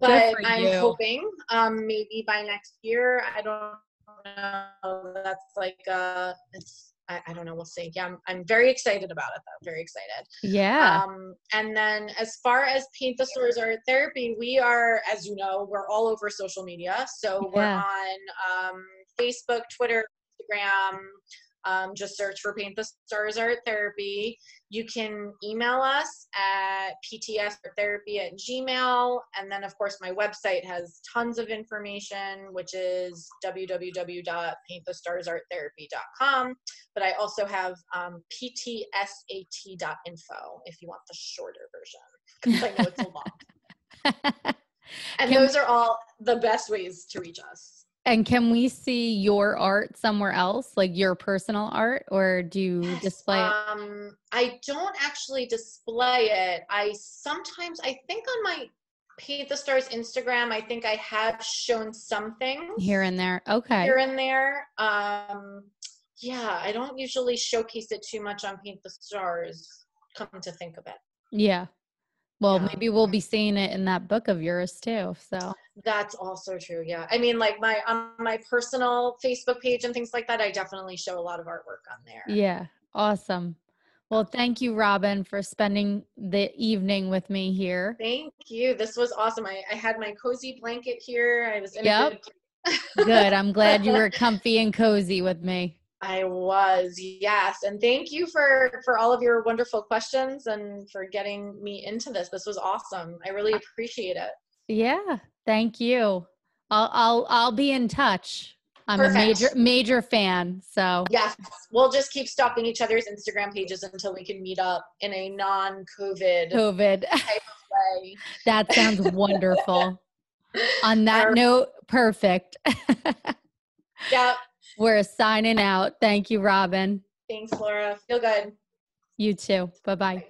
but I'm you. hoping um, maybe by next year. I don't know. That's like, uh, it's, I, I don't know. We'll see. Yeah, I'm, I'm very excited about it though. Very excited. Yeah. Um, and then as far as Paint the Stars Art Therapy, we are, as you know, we're all over social media. So we're on um, Facebook, Twitter, Instagram. Um, just search for Paint the Stars Art Therapy. You can email us at ptsarttherapy at gmail. And then, of course, my website has tons of information, which is www.paintthestarsarttherapy.com but I also have um, ptsat.info if you want the shorter version because I know it's a lot. And Can- those are all the best ways to reach us. And can we see your art somewhere else, like your personal art, or do you display it? Um, I don't actually display it. I sometimes, I think on my Paint the Stars Instagram, I think I have shown something here and there? Okay. here and there. Um, yeah, I don't usually showcase it too much on Paint the Stars. Come to think of it. Yeah. Well, Yeah. maybe we'll be seeing it in that book of yours too. So That's also true. Yeah. I mean, like my on my personal Facebook page and things like that, I definitely show a lot of artwork on there. yeah, awesome. Well, thank you, Robin, for spending the evening with me here. Thank you. This was awesome. I, I had my cozy blanket here. I was in Yep. good Good. I'm glad you were comfy and cozy with me. I was, yes. And thank you for for all of your wonderful questions and for getting me into this. This was awesome. I really appreciate it. Yeah, thank you. I'll I'll I'll be in touch. I'm a major major fan. So Yes. We'll just keep stalking each other's Instagram pages until we can meet up in a non-COVID COVID. way. that sounds wonderful. On that Our- note, perfect. Yeah. We're signing out. Thank you, Robin. Thanks, Laura. Feel good. You too. Bye bye.